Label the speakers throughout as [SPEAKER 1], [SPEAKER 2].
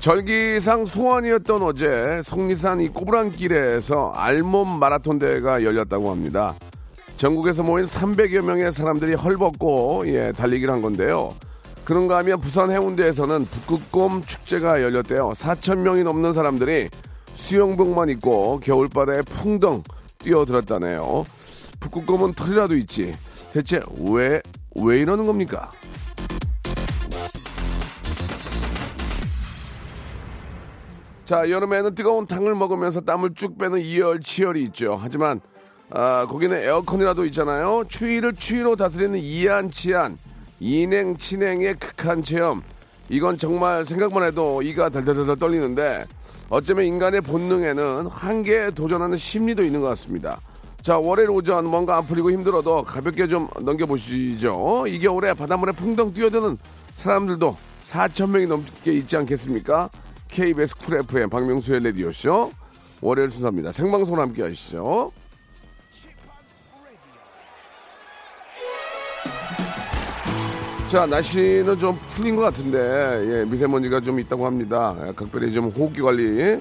[SPEAKER 1] 절기상 소원이었던 어제 속리산 이 꼬부랑길에서 알몸 마라톤 대회가 열렸다고 합니다. 전국에서 모인 300여 명의 사람들이 헐벗고 예, 달리기를 한 건데요. 그런가 하면 부산 해운대에서는 북극곰 축제가 열렸대요. 4천 명이 넘는 사람들이 수영복만 입고 겨울바다에 풍덩 뛰어들었다네요. 북극곰은 털이라도 있지. 대체 왜, 왜 이러는 겁니까? 자, 여름에는 뜨거운 탕을 먹으면서 땀을 쭉 빼는 이열치열이 있죠. 하지만 아, 거기는 에어컨이라도 있잖아요. 추위를 추위로 다스리는 이안 치안, 인행치냉의 극한 체험. 이건 정말 생각만 해도 이가 달달달 떨리는데 어쩌면 인간의 본능에는 한계에 도전하는 심리도 있는 것 같습니다. 자, 월요일 오전 뭔가 안 풀리고 힘들어도 가볍게 좀 넘겨보시죠. 이 겨울에 바닷물에 풍덩 뛰어드는 사람들도 4천 명이 넘게 있지 않겠습니까? KBS 쿨 FM 박명수의 라디오쇼 월요일 순서입니다. 생방송으로 함께 하시죠. 자, 날씨는 좀 풀린 것 같은데, 예, 미세먼지가 좀 있다고 합니다. 예, 각별히 좀 호흡기 관리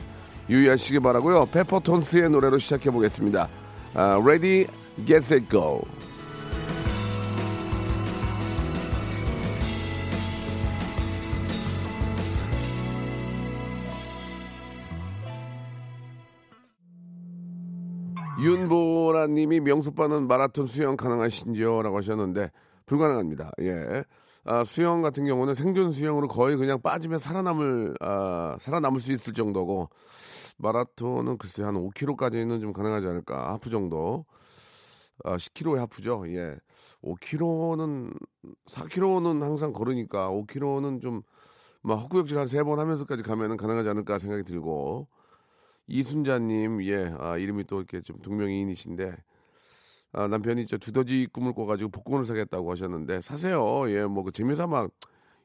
[SPEAKER 1] 유의하시기 바라고요 페퍼톤스의 노래로 시작해 보겠습니다. 아, Ready, Get Set, Go. 윤보라님이 명수빠는 마라톤 수영 가능하신지요?라고 하셨는데 불가능합니다. 예. 아, 수영 같은 경우는 생존 수영으로 거의 그냥 빠지면 살아남을 아, 살아남을 수 있을 정도고 마라톤은 글쎄 한 5km까지는 좀 가능하지 않을까 하프 정도. 아, 10km에 하프죠. 예. 5km는 4km는 항상 걸으니까 5km는 좀막 헛구역질 한 세 번 하면서까지 가면은 가능하지 않을까 생각이 들고 이순자님, 예, 아, 이름이 또 이렇게 좀 동명이인이신데, 아, 남편이 저 두더지 꿈을 꿔가지고 복권을 사겠다고 하셨는데, 사세요. 예, 뭐 그 재미삼아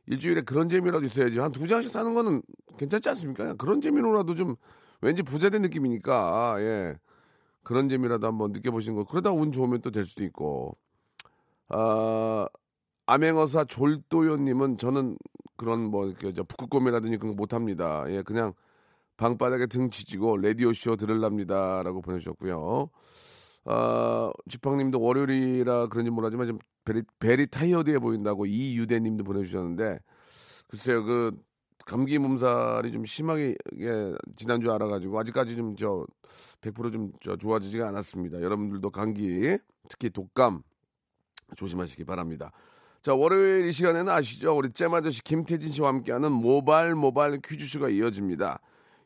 [SPEAKER 1] 일주일에 그런 재미라도 있어야지. 한 두 장씩 사는 거는 괜찮지 않습니까? 그런 재미로라도 좀 왠지 부자된 느낌이니까, 아, 예. 그런 재미라도 한번 느껴보시는 거. 그러다 운 좋으면 또 될 수도 있고. 아, 암행어사 졸도요님은 저는 그런 뭐, 이렇게 저 북극곰이라든지 그런 거 못합니다. 예, 그냥 방바닥에 등 지지고 라디오쇼 들을랍니다 라고 보내주셨고요. 아, 지팡님도 월요일이라 그런지 모르지만 좀 베리, 베리 타이어드해 보인다고 이유대님도 보내주셨는데 글쎄요 그 감기 몸살이 좀 심하게 예, 지난주 알아가지고 아직까지 좀 저 100%좀 저 좋아지지가 않았습니다. 여러분들도 감기 특히 독감 조심하시기 바랍니다. 자 월요일 이 시간에는 아시죠? 우리 잼 아저씨 김태진 씨와 함께하는 모발 모발 퀴즈쇼가 이어집니다.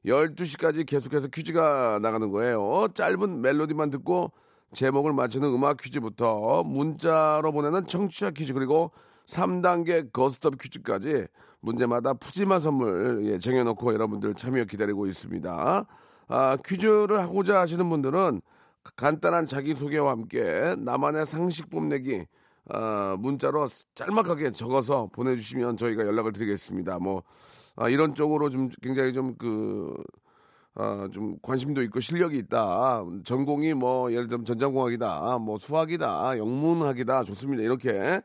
[SPEAKER 1] 12시까지 계속해서 퀴즈가 나가는 거예요. 짧은 멜로디만 듣고 제목을 맞추는 음악 퀴즈부터 문자로 보내는 청취자 퀴즈 그리고 3단계 거스톱 퀴즈까지 문제마다 푸짐한 선물 예, 쟁여놓고 여러분들 참여 기다리고 있습니다. 아, 퀴즈를 하고자 하시는 분들은 간단한 자기소개와 함께 나만의 상식 뽐내기 아, 문자로 짤막하게 적어서 보내주시면 저희가 연락을 드리겠습니다. 뭐 아, 이런 쪽으로 좀 굉장히 좀 그, 아, 좀 관심도 있고 실력이 있다. 전공이 뭐 예를 들면 전자공학이다. 뭐 수학이다. 영문학이다. 좋습니다. 이렇게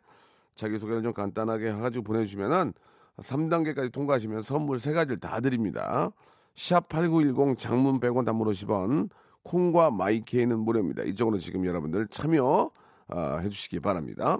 [SPEAKER 1] 자기소개를 좀 간단하게 해가지고 보내주시면은 3단계까지 통과하시면 선물 3가지를 다 드립니다. 샵8910 장문 100원 단문 50원 콩과 마이케이는 무료입니다. 이쪽으로 지금 여러분들 참여 아, 해주시기 바랍니다.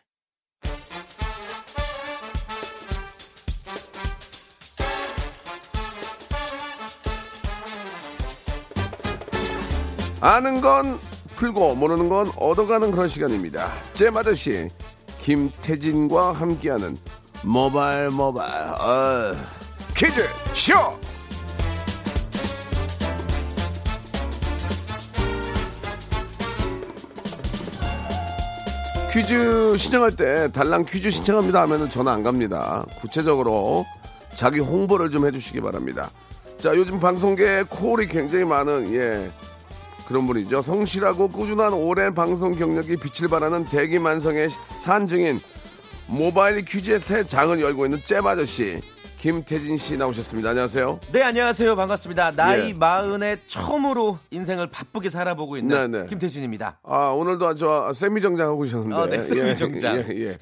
[SPEAKER 1] 아는 건 풀고 모르는 건 얻어가는 그런 시간입니다. 제 아저씨 김태진과 함께하는 모발 모발 어, 퀴즈 쇼. 퀴즈 신청할 때 달랑 퀴즈 신청합니다 하면은 전화 안 갑니다. 구체적으로 자기 홍보를 좀 해주시기 바랍니다. 자 요즘 방송계에 콜이 굉장히 많은 예 그런 분이죠. 성실하고 꾸준한 오랜 방송 경력이 빛을 발하는 대기만성의 산증인 모바일 퀴즈의 새 장을 열고 있는 잼 아저씨 김태진 씨 나오셨습니다. 안녕하세요.
[SPEAKER 2] 네, 안녕하세요. 반갑습니다. 나이
[SPEAKER 1] 예.
[SPEAKER 2] 마흔에 처음으로 인생을 바쁘게 살아보고 있는
[SPEAKER 1] 네, 네.
[SPEAKER 2] 김태진입니다.
[SPEAKER 1] 아 오늘도 아주 세미 정장 하고 오셨는데
[SPEAKER 2] 어, 네, 세미 정장.
[SPEAKER 1] 예, 예, 예.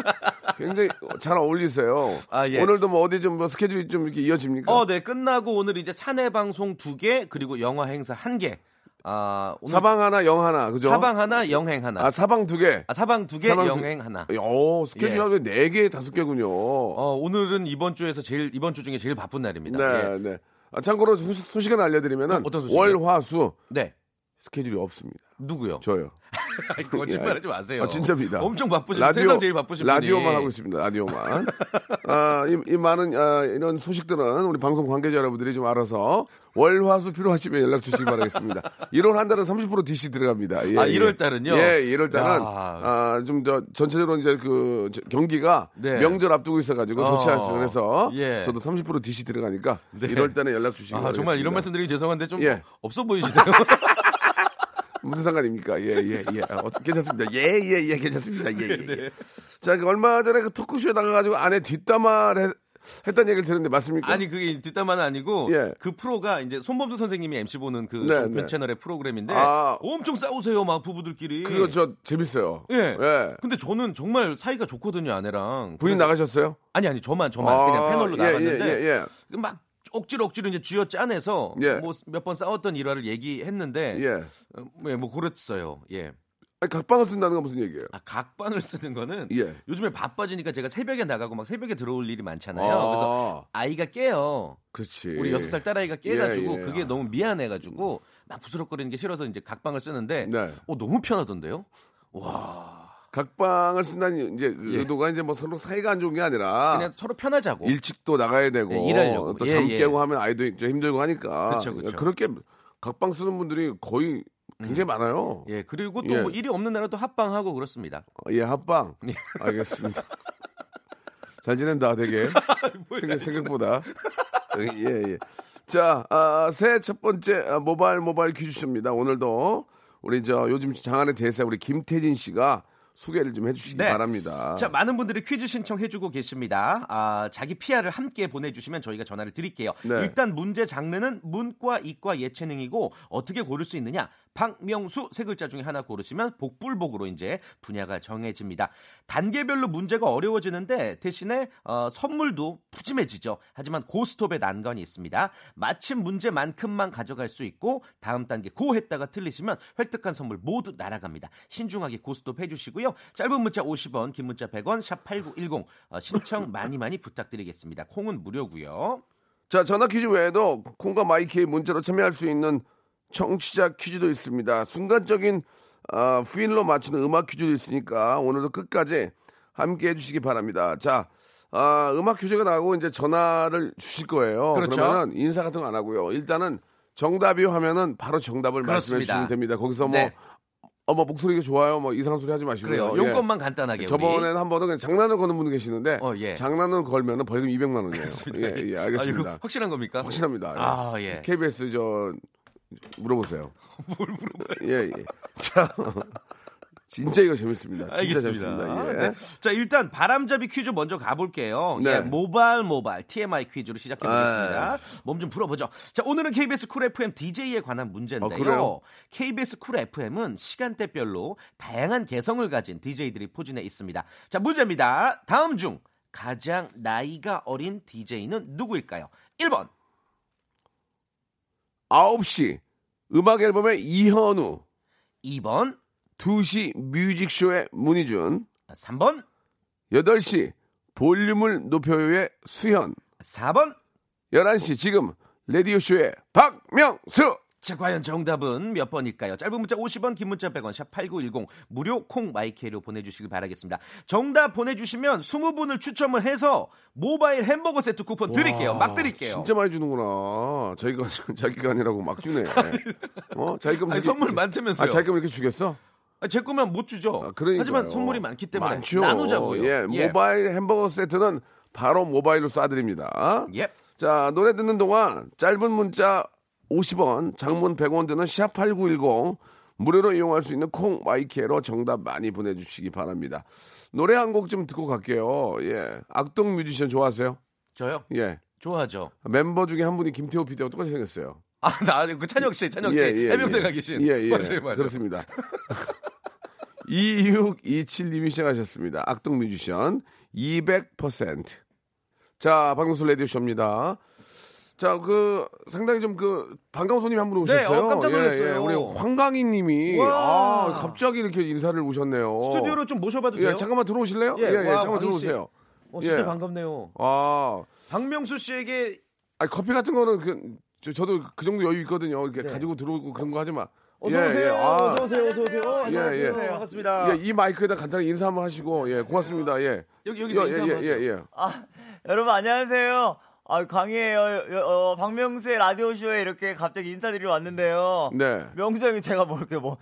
[SPEAKER 1] 굉장히 잘 어울리세요.
[SPEAKER 2] 아, 예.
[SPEAKER 1] 오늘도 뭐 어디 좀 뭐 스케줄이 좀 이렇게 이어집니까?
[SPEAKER 2] 어, 네, 끝나고 오늘 이제 사내 방송 두 개, 그리고 영화 행사 한 개. 아, 오늘
[SPEAKER 1] 사방 하나 영 하나 그죠?
[SPEAKER 2] 사방 하나, 영행 하나.
[SPEAKER 1] 아 사방 두 개.
[SPEAKER 2] 아, 사방 두 개,
[SPEAKER 1] 사방 두-
[SPEAKER 2] 영행 하나.
[SPEAKER 1] 오 스케줄
[SPEAKER 2] 예.
[SPEAKER 1] 하루에 네 개, 다섯 개군요.
[SPEAKER 2] 어, 오늘은 이번 주에서 제일 이번 주 중에 제일 바쁜 날입니다.
[SPEAKER 1] 네,
[SPEAKER 2] 예.
[SPEAKER 1] 네. 아, 참고로 소식, 소식을 알려드리면은
[SPEAKER 2] 어떤 소식이요?
[SPEAKER 1] 월, 화, 수
[SPEAKER 2] 네.
[SPEAKER 1] 스케줄이 없습니다.
[SPEAKER 2] 누구요?
[SPEAKER 1] 저요.
[SPEAKER 2] 아니, 거짓말하지 마세요.
[SPEAKER 1] 아, 진짜입니다.
[SPEAKER 2] 엄청 바쁘신 세상 제일 바쁘신
[SPEAKER 1] 라디오만
[SPEAKER 2] 분이.
[SPEAKER 1] 하고 있습니다. 라디오만. 아, 이, 이 많은 아, 이런 소식들은 우리 방송 관계자 여러분들이 좀 알아서 월화수 필요하시면 연락 주시기 바라겠습니다. 1월 한 달은 30% DC 들어갑니다. 예,
[SPEAKER 2] 아,
[SPEAKER 1] 예.
[SPEAKER 2] 1월 달은요?
[SPEAKER 1] 예, 1월 달은
[SPEAKER 2] 야.
[SPEAKER 1] 아, 좀저 전체적으로 이제 그 저- 경기가
[SPEAKER 2] 네.
[SPEAKER 1] 명절 앞두고 있어가지고 좋지
[SPEAKER 2] 어.
[SPEAKER 1] 않습니다. 그래서
[SPEAKER 2] 예.
[SPEAKER 1] 저도 30% DC 들어가니까
[SPEAKER 2] 네.
[SPEAKER 1] 1월 달에 연락 주시기
[SPEAKER 2] 아,
[SPEAKER 1] 바라겠습니다.
[SPEAKER 2] 정말 이런 말씀 드리기 죄송한데 좀
[SPEAKER 1] 예.
[SPEAKER 2] 없어 보이시네요.
[SPEAKER 1] 무슨 상관입니까? 예, 예, 예. 어, 괜찮습니다. 예, 예, 예, 괜찮습니다. 예, 예.
[SPEAKER 2] 네.
[SPEAKER 1] 자, 그 얼마 전에 그 토크쇼에 나가가지고 안에 뒷담화를 했, 했다는 얘기를 들었는데 맞습니까?
[SPEAKER 2] 아니 그게 뒷담화는 아니고
[SPEAKER 1] 예.
[SPEAKER 2] 그 프로가 이제 손범수 선생님이 MC 보는 그
[SPEAKER 1] 네, 네.
[SPEAKER 2] 채널의 프로그램인데
[SPEAKER 1] 아.
[SPEAKER 2] 엄청 싸우세요 막 부부들끼리.
[SPEAKER 1] 그거 저 재밌어요.
[SPEAKER 2] 예.
[SPEAKER 1] 예.
[SPEAKER 2] 근데 저는 정말 사이가 좋거든요 아내랑.
[SPEAKER 1] 부인
[SPEAKER 2] 그래서-
[SPEAKER 1] 나가셨어요?
[SPEAKER 2] 아니 아니 저만 저만
[SPEAKER 1] 아,
[SPEAKER 2] 그냥 패널로
[SPEAKER 1] 예,
[SPEAKER 2] 나갔는데
[SPEAKER 1] 예, 예, 예.
[SPEAKER 2] 막 억지로 억지로 이제 쥐어 짜내서
[SPEAKER 1] 예.
[SPEAKER 2] 뭐몇 번 싸웠던 일화를 얘기했는데
[SPEAKER 1] 예.
[SPEAKER 2] 어, 예, 뭐 그랬어요. 예.
[SPEAKER 1] 아니, 각방을 쓴다는 건 무슨 얘기예요?
[SPEAKER 2] 아, 각방을 쓰는 거는
[SPEAKER 1] 예.
[SPEAKER 2] 요즘에 바빠지니까 제가 새벽에 나가고 막 새벽에 들어올 일이 많잖아요.
[SPEAKER 1] 아.
[SPEAKER 2] 그래서 아이가 깨요.
[SPEAKER 1] 그렇지.
[SPEAKER 2] 우리 여섯 살 딸아이가 깨가지고
[SPEAKER 1] 예, 예.
[SPEAKER 2] 그게 너무 미안해가지고 막 부스럭거리는 게 싫어서 이제 각방을 쓰는데
[SPEAKER 1] 네.
[SPEAKER 2] 어 너무 편하던데요? 와
[SPEAKER 1] 각방을 쓴다는 이제 그
[SPEAKER 2] 예.
[SPEAKER 1] 의도가 이제 뭐 서로 사이가 안 좋은 게 아니라
[SPEAKER 2] 그냥 서로 편하자고.
[SPEAKER 1] 일찍도 나가야 되고
[SPEAKER 2] 예, 일하려고.
[SPEAKER 1] 또
[SPEAKER 2] 예,
[SPEAKER 1] 잠
[SPEAKER 2] 예.
[SPEAKER 1] 깨고 하면 아이도 좀 힘들고 하니까
[SPEAKER 2] 그쵸, 그쵸.
[SPEAKER 1] 그렇게 각방 쓰는 분들이 거의 굉장히 많아요.
[SPEAKER 2] 예 그리고 또
[SPEAKER 1] 예.
[SPEAKER 2] 뭐 일이 없는 날은 또 합방하고 그렇습니다.
[SPEAKER 1] 어, 예, 합방. 알겠습니다. 잘 지낸다, 되게. 생각, 생각보다. 예, 예. 자, 아, 새해 첫 번째 아, 모바일 모바일 퀴즈쇼입니다. 오늘도 우리 저 요즘 장안의 대세 우리 김태진 씨가 소개를 좀 해주시기
[SPEAKER 2] 네.
[SPEAKER 1] 바랍니다.
[SPEAKER 2] 자, 많은 분들이 퀴즈 신청해주고 계십니다. 아, 자기 PR을 함께 보내주시면 저희가 전화를 드릴게요.
[SPEAKER 1] 네.
[SPEAKER 2] 일단 문제 장르는 문과, 이과, 예체능이고 어떻게 고를 수 있느냐? 박명수 세 글자 중에 하나 고르시면 복불복으로 이제 분야가 정해집니다. 단계별로 문제가 어려워지는데 대신에 어, 선물도 푸짐해지죠. 하지만 고스톱의 난관이 있습니다. 마침 문제만큼만 가져갈 수 있고 다음 단계 고 했다가 틀리시면 획득한 선물 모두 날아갑니다. 신중하게 고스톱 해주시고요. 짧은 문자 50원, 긴 문자 100원, 샵 8910 어, 신청 많이 많이 부탁드리겠습니다. 콩은 무료고요.
[SPEAKER 1] 자, 전화 퀴즈 외에도 콩과 마이키의 문자로 참여할 수 있는 청취자 퀴즈도 있습니다. 순간적인 아, 필로 맞추는 음악 퀴즈도 있으니까 오늘도 끝까지 함께 해주시기 바랍니다. 자, 아, 음악 퀴즈가 나오고 이제 전화를 주실 거예요.
[SPEAKER 2] 그렇죠.
[SPEAKER 1] 그러면은 인사 같은 거 안 하고요. 일단은 정답이요 하면은 바로 정답을 말씀해
[SPEAKER 2] 그렇습니다.
[SPEAKER 1] 주시면 됩니다. 거기서 뭐,
[SPEAKER 2] 네.
[SPEAKER 1] 어머, 목소리가 좋아요. 뭐 이상한 소리 하지 마시고요.
[SPEAKER 2] 그래요.
[SPEAKER 1] 예.
[SPEAKER 2] 용건만 간단하게. 우리.
[SPEAKER 1] 저번에는 한 번은 그냥 장난을 거는 분이 계시는데
[SPEAKER 2] 어, 예.
[SPEAKER 1] 장난을 걸면은 벌금 200만 원이에요. 예, 예,
[SPEAKER 2] 아,
[SPEAKER 1] 알겠습니다.
[SPEAKER 2] 이거 확실한 겁니까?
[SPEAKER 1] 확실합니다.
[SPEAKER 2] 아, 예.
[SPEAKER 1] KBS 저 물어보세요. 뭘 물어봐요? 예, 예. 자, 진짜 이거 재밌습니다. 진짜
[SPEAKER 2] 알겠습니다.
[SPEAKER 1] 재밌습니다. 예.
[SPEAKER 2] 네. 자 일단 바람잡이 퀴즈 먼저 가볼게요.
[SPEAKER 1] 네.
[SPEAKER 2] 예, 모발 모발 TMI 퀴즈로 시작해 보겠습니다. 몸 좀 풀어보죠. 자 오늘은 KBS 쿨 FM DJ에 관한 문제인데요.
[SPEAKER 1] 아, 그래요?
[SPEAKER 2] KBS 쿨 FM은 시간대별로 다양한 개성을 가진 DJ들이 포진해 있습니다. 자 문제입니다. 다음 중 가장 나이가 어린 DJ는 누구일까요? 1번,
[SPEAKER 1] 9시 음악 앨범의 이현우,
[SPEAKER 2] 2번,
[SPEAKER 1] 2시 뮤직쇼의 문희준,
[SPEAKER 2] 3번,
[SPEAKER 1] 8시 볼륨을 높여요의 수현,
[SPEAKER 2] 4번.
[SPEAKER 1] 11시 지금 라디오쇼의 박명수.
[SPEAKER 2] 자, 과연 정답은 몇 번일까요? 짧은 문자 50원, 긴 문자 100원, 샵 8910, 무료 콩 마이케로 보내주시길 바라겠습니다. 정답 보내주시면 20분을 추첨을 해서 모바일 햄버거 세트 쿠폰 드릴게요. 막 드릴게요.
[SPEAKER 1] 진짜 많이 주는구나. 자기가 자기가 아니라고 막 주네. 어? 자기 거
[SPEAKER 2] 아니, 선물 많다면서요.
[SPEAKER 1] 아, 자기 거 이렇게 주겠어?
[SPEAKER 2] 아, 제 거면 못 주죠.
[SPEAKER 1] 아.
[SPEAKER 2] 하지만 선물이 많기 때문에
[SPEAKER 1] 많죠.
[SPEAKER 2] 나누자고요.
[SPEAKER 1] 예, 모바일 햄버거 세트는 바로 모바일로 쏴드립니다.
[SPEAKER 2] 예.
[SPEAKER 1] 자, 노래 듣는 동안 짧은 문자 50원, 장문 100원 드는 샵8910 무료로 이용할 수 있는 콩 my K로 정답 많이 보내주시기 바랍니다. 노래 한 곡 좀 듣고 갈게요. 예. 악동 뮤지션 좋아하세요?
[SPEAKER 2] 저요?
[SPEAKER 1] 예.
[SPEAKER 2] 좋아하죠.
[SPEAKER 1] 멤버 중에 한 분이 김태호 PD하고 똑같이 생겼어요.
[SPEAKER 2] 아, 나, 그 찬혁 씨, 찬혁 씨. 해병대 가 계신.
[SPEAKER 1] 예, 예.
[SPEAKER 2] 맞아요, 맞아요.
[SPEAKER 1] 그렇습니다. 2627님이 시작하셨습니다. 악동 뮤지션 200%. 자, 박명수 라디오쇼입니다. 자, 그 상당히 좀 그 반가운 손님 한분 오셨어요.
[SPEAKER 2] 네, 어, 깜짝 놀랐어요.
[SPEAKER 1] 예, 예. 우리 황광희 님이
[SPEAKER 2] 와.
[SPEAKER 1] 아, 갑자기 이렇게 인사를 오셨네요.
[SPEAKER 2] 스튜디오로 좀 모셔봐도 돼요?
[SPEAKER 1] 예, 잠깐만 들어오실래요? 예, 예,
[SPEAKER 2] 와,
[SPEAKER 1] 잠깐만. 들어오세요.
[SPEAKER 2] 어, 진짜
[SPEAKER 1] 예.
[SPEAKER 2] 반갑네요.
[SPEAKER 1] 아,
[SPEAKER 2] 박명수 씨에게
[SPEAKER 1] 아니, 커피 같은 거는 그, 저, 저도 그 정도 여유 있거든요. 이렇게 가지고 들어오고 그런 거 하지 마.
[SPEAKER 2] 네. 어서
[SPEAKER 1] 예,
[SPEAKER 2] 오세요.
[SPEAKER 1] 예. 아,
[SPEAKER 2] 어서 오세요. 어서 오세요. 안녕하세요.
[SPEAKER 1] 예.
[SPEAKER 2] 반갑습니다.
[SPEAKER 1] 예, 이 마이크에다 간단히 인사 한번 하시고, 예, 고맙습니다. 예.
[SPEAKER 2] 여기 여기서
[SPEAKER 1] 예,
[SPEAKER 2] 인사
[SPEAKER 1] 예,
[SPEAKER 2] 한번
[SPEAKER 1] 예,
[SPEAKER 2] 하세요.
[SPEAKER 1] 예.
[SPEAKER 3] 아, 여러분 안녕하세요. 아, 광희예요. 여- 어, 박명수의 라디오 쇼에 이렇게 갑자기 인사드리러 왔는데요.
[SPEAKER 1] 네.
[SPEAKER 3] 명수 형이 제가 뭐 이렇게 뭐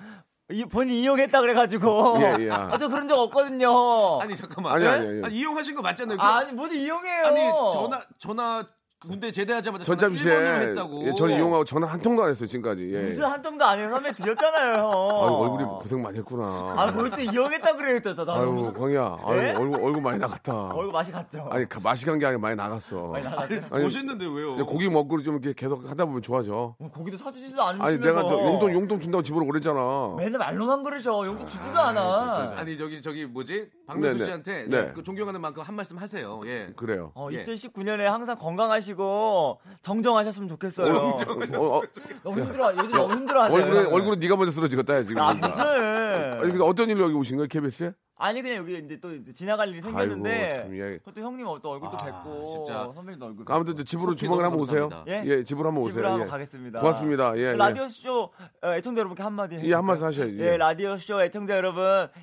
[SPEAKER 3] 이, 본인 이용했다 그래가지고.
[SPEAKER 1] 예, 예.
[SPEAKER 3] 아, 저 그런 적 없거든요.
[SPEAKER 2] 아니 잠깐만.
[SPEAKER 1] 아니,
[SPEAKER 2] 네?
[SPEAKER 1] 아니, 아니.
[SPEAKER 2] 아니, 이용하신 거 맞잖아요. 그-
[SPEAKER 3] 아니, 뭐든 이용해요.
[SPEAKER 2] 아니 전화 전화 군대 제대하자마자
[SPEAKER 1] 전참시에
[SPEAKER 2] 1번으로 했다고.
[SPEAKER 1] 예, 저는 이용하고 전화 한 통도 안 했어요 지금까지. 예.
[SPEAKER 3] 무슨 한 통도 아니에요. 선배 드렸잖아요, 형.
[SPEAKER 1] 아유, 얼굴이 고생 많이 했구나.
[SPEAKER 3] 아, 벌써 이용했다 그래요, 또. 나
[SPEAKER 1] 아유, 광희야. 아유,
[SPEAKER 3] 네?
[SPEAKER 1] 얼굴, 얼굴 많이 나갔다.
[SPEAKER 3] 얼굴 맛이 갔죠.
[SPEAKER 1] 아니, 가- 맛이 간 게 아니라 많이 나갔어.
[SPEAKER 3] 많이 나갔죠.
[SPEAKER 1] 아니,
[SPEAKER 2] 멋있는데 왜요?
[SPEAKER 1] 고기 먹고 좀 이렇게 계속 하다 보면 좋아져.
[SPEAKER 3] 뭐 고기도 사주지도 않으면서.
[SPEAKER 1] 아니, 내가 저 용돈, 용돈 준다고 집으로 오랬잖아.
[SPEAKER 3] 맨날 말로만 그러죠. 용돈 주지도 않아.
[SPEAKER 2] 아니 저기 저기 뭐지 박명수
[SPEAKER 1] 네네.
[SPEAKER 2] 씨한테
[SPEAKER 1] 네.
[SPEAKER 2] 그 존경하는 만큼 한 말씀 하세요. 예.
[SPEAKER 1] 그래요.
[SPEAKER 3] 어,
[SPEAKER 2] 예.
[SPEAKER 3] 2019년에 항상 건강하시 고 정정하셨으면 좋겠어요.
[SPEAKER 1] 어, 어,
[SPEAKER 3] 너무 힘들어. 요즘 너무 힘들어하세요.
[SPEAKER 1] 얼굴에, 얼굴에 네가 먼저 쓰러지겠다, 지금.
[SPEAKER 3] 아
[SPEAKER 1] 그러니까.
[SPEAKER 3] 무슨?
[SPEAKER 1] 아니, 근데 어떤 일로 여기 오신 거예요, KBS에?
[SPEAKER 3] 아니 그냥 여기 이제 또 이제 지나갈 일이 생겼는데
[SPEAKER 1] 아이고, 참, 예.
[SPEAKER 3] 그것도 형님 또 얼굴도
[SPEAKER 2] 아,
[SPEAKER 3] 뵙고
[SPEAKER 2] 진짜.
[SPEAKER 3] 선배님도 얼굴
[SPEAKER 1] 아무튼 저 집으로 주먹을 한번 오세요.
[SPEAKER 3] 예?
[SPEAKER 1] 예, 집으로 한번 오세요.
[SPEAKER 3] 집으로 한번
[SPEAKER 1] 예.
[SPEAKER 3] 가겠습니다.
[SPEAKER 1] 고맙습니다. 예, 예.
[SPEAKER 3] 라디오 쇼 어, 애청자 여러분께 한마디.
[SPEAKER 1] 예, 한 말씀 하셔야지.
[SPEAKER 3] 예, 라디오 쇼 애청자 여러분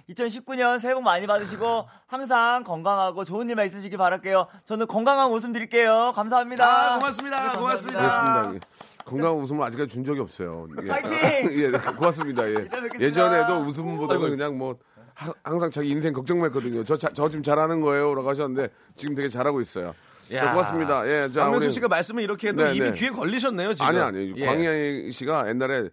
[SPEAKER 3] 2019년 새해 복 많이 받으시고 항상 건강하고 좋은 일만 있으시길 바랄게요. 저는 건강한 웃음 드릴게요. 감사합니다.
[SPEAKER 2] 아, 고맙습니다. 고맙습니다.
[SPEAKER 1] 그렇습니다. 예. 건강한 웃음을 아직까지 준 적이 없어요. 예.
[SPEAKER 3] 파이팅!
[SPEAKER 1] 예, 고맙습니다. 예. 예전에도 웃음보다는 그냥 뭐 하- 항상 자기 인생 걱정만 했거든요. 저, 자- 저 지금 잘하는 거예요. 라고 하셨는데 지금 되게 잘하고 있어요. 자,
[SPEAKER 2] 야.
[SPEAKER 1] 고맙습니다. 예, 자,
[SPEAKER 2] 박명수
[SPEAKER 1] 우리-
[SPEAKER 2] 씨가 말씀을 이렇게 해도
[SPEAKER 1] 네,
[SPEAKER 2] 입이
[SPEAKER 1] 네.
[SPEAKER 2] 귀에 걸리셨네요 지금.
[SPEAKER 1] 아니, 아니.
[SPEAKER 2] 예.
[SPEAKER 1] 광희 씨가 옛날에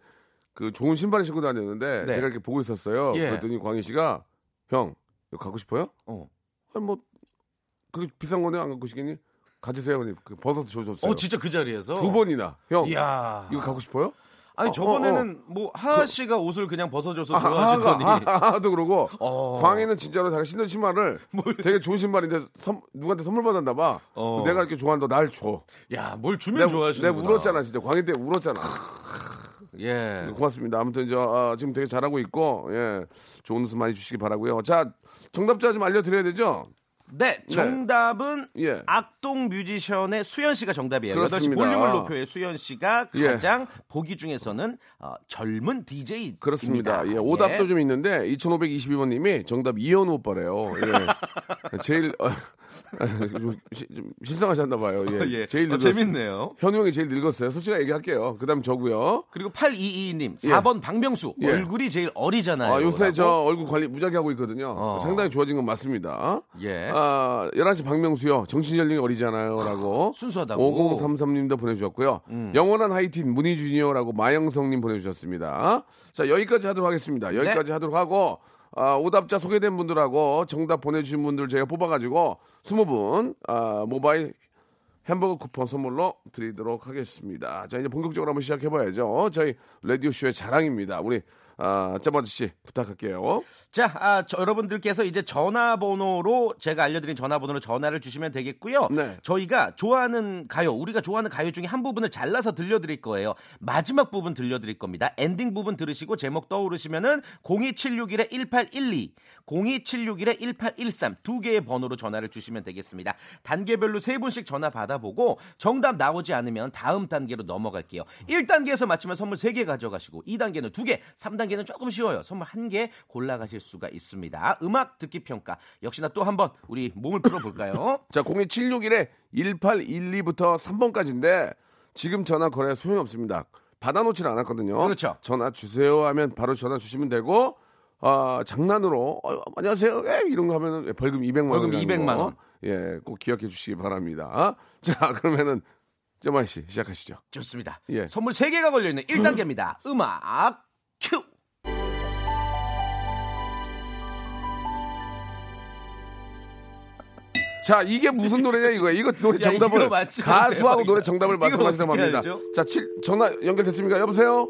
[SPEAKER 1] 그 좋은 신발을 신고 다녔는데
[SPEAKER 2] 네.
[SPEAKER 1] 제가 이렇게 보고 있었어요.
[SPEAKER 2] 예.
[SPEAKER 1] 그랬더니 광희 씨가 형, 이거 갖고 싶어요?
[SPEAKER 2] 어.
[SPEAKER 1] 아니, 뭐, 그게 비싼 거네? 안 갖고 싶겠니? 가지세요. 그냥 그 벗어서 줘줬어요.
[SPEAKER 2] 어 진짜 그 자리에서
[SPEAKER 1] 두 번이나. 형,
[SPEAKER 2] 이야.
[SPEAKER 1] 이거 갖고 싶어요?
[SPEAKER 2] 아니
[SPEAKER 1] 어,
[SPEAKER 2] 저번에는 뭐 하하 씨가 옷을 그냥 벗어줘서
[SPEAKER 1] 아,
[SPEAKER 2] 좋아하시더니
[SPEAKER 1] 하하가, 하하도 그러고
[SPEAKER 2] 어.
[SPEAKER 1] 광희는 진짜로 자기 신는 신발을 되게 좋은 신발인데 선, 누구한테 선물 받았나 봐.
[SPEAKER 2] 어.
[SPEAKER 1] 내가 이렇게 좋아한다 날 줘.
[SPEAKER 2] 야 뭘 주면
[SPEAKER 1] 내가,
[SPEAKER 2] 좋아하시는구나.
[SPEAKER 1] 내가 울었잖아 진짜 광희 때 울었잖아.
[SPEAKER 2] 예.
[SPEAKER 1] 고맙습니다. 아무튼 저 아, 지금 되게 잘하고 있고 예 좋은 웃음 많이 주시기 바라고요. 자 정답자 좀 알려드려야 되죠.
[SPEAKER 2] 네, 정답은
[SPEAKER 1] 예.
[SPEAKER 2] 악동 뮤지션의 수현 씨가 정답이에요. 8시
[SPEAKER 1] 그렇습니다.
[SPEAKER 2] 볼륨을 높여의 수현 씨가
[SPEAKER 1] 예.
[SPEAKER 2] 가장 보기 중에서는 어, 젊은 DJ
[SPEAKER 1] 그렇습니다. 예, 오답도 좀 있는데 2522번 님이 정답 이현우 오빠래요. 예. 제일 어, 좀, 실상하셨나 봐요. 예.
[SPEAKER 2] 예.
[SPEAKER 1] 제일
[SPEAKER 2] 어,
[SPEAKER 1] 늙었,
[SPEAKER 2] 재밌네요.
[SPEAKER 1] 현우 형이 제일 늙었어요. 솔직히 얘기할게요. 그다음 저고요.
[SPEAKER 2] 그리고 8222님
[SPEAKER 1] 예.
[SPEAKER 2] 4번 박명수
[SPEAKER 1] 예.
[SPEAKER 2] 얼굴이 제일 어리잖아요.
[SPEAKER 1] 아, 요새
[SPEAKER 2] 라고.
[SPEAKER 1] 저 얼굴 관리 무지하게 하고 있거든요.
[SPEAKER 2] 어.
[SPEAKER 1] 상당히 좋아진 건 맞습니다.
[SPEAKER 2] 예.
[SPEAKER 1] 아, 11시 박명수요. 정신 연령이 어리잖아요. 라고.
[SPEAKER 2] 순수하다고.
[SPEAKER 1] 5033님도 보내 주셨고요.
[SPEAKER 2] 음.
[SPEAKER 1] 영원한 하이틴 문희 주니어라고 마영성 님 보내 주셨습니다. 자, 여기까지 하도록 하겠습니다.
[SPEAKER 2] 네.
[SPEAKER 1] 여기까지 하도록 하고, 아, 오답자 소개된 분들하고 정답 보내주신 분들 제가 뽑아가지고 20분, 아, 모바일 햄버거 쿠폰 선물로 드리도록 하겠습니다. 자, 이제 본격적으로 한번 시작해봐야죠. 저희 라디오 쇼의 자랑입니다. 우리 아, 짬바지 씨 부탁할게요.
[SPEAKER 2] 자, 아, 저, 여러분들께서 이제 전화번호로 제가 알려드린 전화번호로 전화를 주시면 되겠고요.
[SPEAKER 1] 네.
[SPEAKER 2] 저희가 좋아하는 가요, 우리가 좋아하는 가요 중에 한 부분을 잘라서 들려드릴 거예요. 마지막 부분 들려드릴 겁니다. 엔딩 부분 들으시고 제목 떠오르시면은 02761-1812, 02761-1813 두 개의 번호로 전화를 주시면 되겠습니다. 단계별로 세 분씩 전화 받아보고 정답 나오지 않으면 다음 단계로 넘어갈게요. 1단계에서 맞히면 선물 3개 가져가시고 2단계는 2개, 3단계 는 조금 쉬워요. 선물 1개 골라가실 수가 있습니다. 음악 듣기 평가 역시나 또 한번 우리 몸을 풀어볼까요?
[SPEAKER 1] 자, 02761에 1812부터 3번까지인데 지금 전화 거래 소용이 없습니다. 받아놓질 않았거든요.
[SPEAKER 2] 그렇죠.
[SPEAKER 1] 전화 주세요 하면 바로 전화 주시면 되고 아, 장난으로 어, 안녕하세요. 에 이런 거 하면은 벌금 200만 원.
[SPEAKER 2] 벌금 200만 원.
[SPEAKER 1] 예, 꼭 기억해 주시기 바랍니다. 자, 그러면은 정말 씨 시작하시죠.
[SPEAKER 2] 좋습니다.
[SPEAKER 1] 예.
[SPEAKER 2] 선물 3개가 걸려 있는 1단계입니다. 음악 큐!
[SPEAKER 1] 자, 이게 무슨 노래냐 이거야. 이거 노래
[SPEAKER 2] 야,
[SPEAKER 1] 정답을
[SPEAKER 2] 이거 맞히면
[SPEAKER 1] 가수하고. 노래 정답을
[SPEAKER 2] 어떻게
[SPEAKER 1] 합니다. 자, 칠, 전화 연결됐습니까? 여보세요?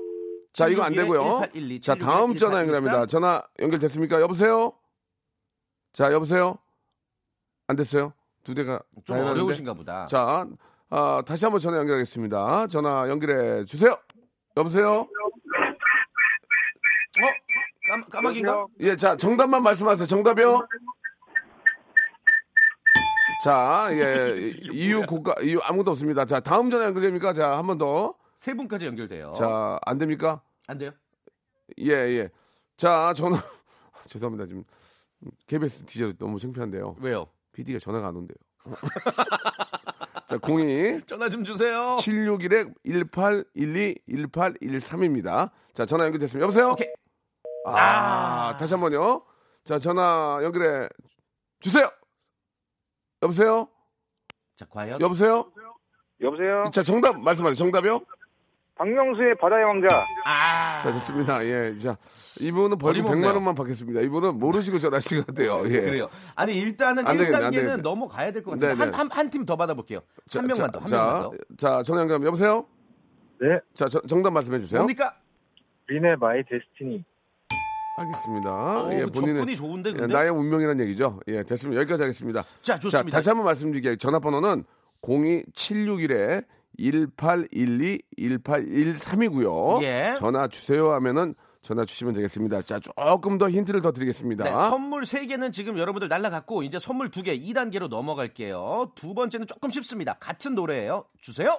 [SPEAKER 1] 자, 이거
[SPEAKER 2] 안761
[SPEAKER 1] 되고요.
[SPEAKER 2] 1812,
[SPEAKER 1] 자, 다음
[SPEAKER 2] 761
[SPEAKER 1] 전화 연결합니다. 전화 연결됐습니까? 여보세요? 자, 여보세요? 안 됐어요? 두 대가
[SPEAKER 2] 좀? 어려우신가 보다.
[SPEAKER 1] 자, 아, 다시 한번 전화 연결하겠습니다. 전화 연결해 주세요. 여보세요?
[SPEAKER 2] 어? 까마, 까마귀인가?
[SPEAKER 1] 예, 자, 정답만 말씀하세요. 정답이요? 자, 예, 이유 고가, 이유 아무도 없습니다. 자, 다음 전화 연결됩니까? 자, 한 번 더.
[SPEAKER 2] 세 분까지 연결돼요.
[SPEAKER 1] 자, 안 됩니까?
[SPEAKER 2] 안 돼요?
[SPEAKER 1] 예, 예. 자, 전화, 죄송합니다. 지금 KBS DJ 너무 창피한데요.
[SPEAKER 2] 왜요?
[SPEAKER 1] PD가 전화가 안 온대요. 자, 02
[SPEAKER 2] 전화 좀 주세요.
[SPEAKER 1] 761에 1812 1813입니다. 자, 전화 연결됐습니다. 여보세요?
[SPEAKER 2] 오케이.
[SPEAKER 1] 아, 다시 한 번요. 자, 전화 연결해 주세요. 여보세요?
[SPEAKER 2] 자, 과연
[SPEAKER 1] 여보세요?
[SPEAKER 4] 여보세요?
[SPEAKER 1] 자, 정답 말씀하세요. 정답이요?
[SPEAKER 4] 박명수의 바다의 왕자.
[SPEAKER 2] 아,
[SPEAKER 1] 자, 됐습니다. 예. 자, 이분은 벌금
[SPEAKER 2] 어림없네요.
[SPEAKER 1] 100만 원만 받겠습니다. 이분은 모르시고 전화하신 것 같아요. 예.
[SPEAKER 2] 그래요. 아니 일단은
[SPEAKER 1] 안 되겠네, 안
[SPEAKER 2] 1단계는
[SPEAKER 1] 되겠네.
[SPEAKER 2] 넘어가야 될 것 같은데
[SPEAKER 1] 네, 네.
[SPEAKER 2] 한한 팀 더 받아볼게요.
[SPEAKER 1] 자,
[SPEAKER 2] 한 명만
[SPEAKER 1] 자,
[SPEAKER 2] 더, 한
[SPEAKER 1] 자,
[SPEAKER 2] 명만 더.
[SPEAKER 1] 자, 연결 여보세요?
[SPEAKER 4] 네.
[SPEAKER 1] 자, 저- 정답 말씀해 주세요.
[SPEAKER 2] 뭡니까?
[SPEAKER 4] 린의 My Destiny.
[SPEAKER 1] 알겠습니다.
[SPEAKER 2] 오,
[SPEAKER 1] 예, 본인은
[SPEAKER 2] 좋은데
[SPEAKER 1] 예. 나의 운명이라는 얘기죠. 예, 됐습니다. 여기까지 하겠습니다.
[SPEAKER 2] 자, 좋습니다.
[SPEAKER 1] 자, 다시 한번 말씀드릴게요. 전화번호는 02761에 1812 1813이고요.
[SPEAKER 2] 예.
[SPEAKER 1] 전화 주세요 하면은 전화 주시면 되겠습니다. 자, 조금 더 힌트를 더 드리겠습니다.
[SPEAKER 2] 네, 선물 3개는 지금 여러분들 날라갔고 이제 선물 2개 2단계로 넘어갈게요. 두 번째는 조금 쉽습니다. 같은 노래예요. 주세요.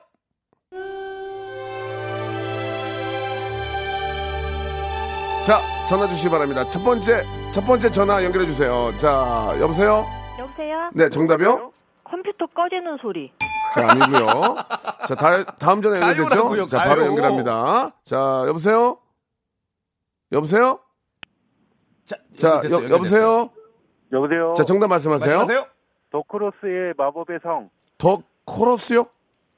[SPEAKER 1] 자, 전화 주시기 바랍니다. 첫 번째 첫 번째 전화 연결해 주세요. 자, 여보세요?
[SPEAKER 5] 여보세요?
[SPEAKER 1] 네, 정답이요?
[SPEAKER 5] 컴퓨터 꺼지는 소리.
[SPEAKER 1] 자, 아니고요. 자, 다, 다음 전화 연결됐죠? 자, 바로. 연결합니다. 자, 여보세요? 여보세요?
[SPEAKER 2] 자,
[SPEAKER 1] 자,
[SPEAKER 2] 연결됐어요,
[SPEAKER 1] 여,
[SPEAKER 2] 연결됐어요.
[SPEAKER 1] 여 보세요?
[SPEAKER 4] 여보세요?
[SPEAKER 1] 자, 정답 말씀하세요.
[SPEAKER 2] 말씀하세요.
[SPEAKER 4] 더크로스의 마법의 성.
[SPEAKER 1] 더 코러스요?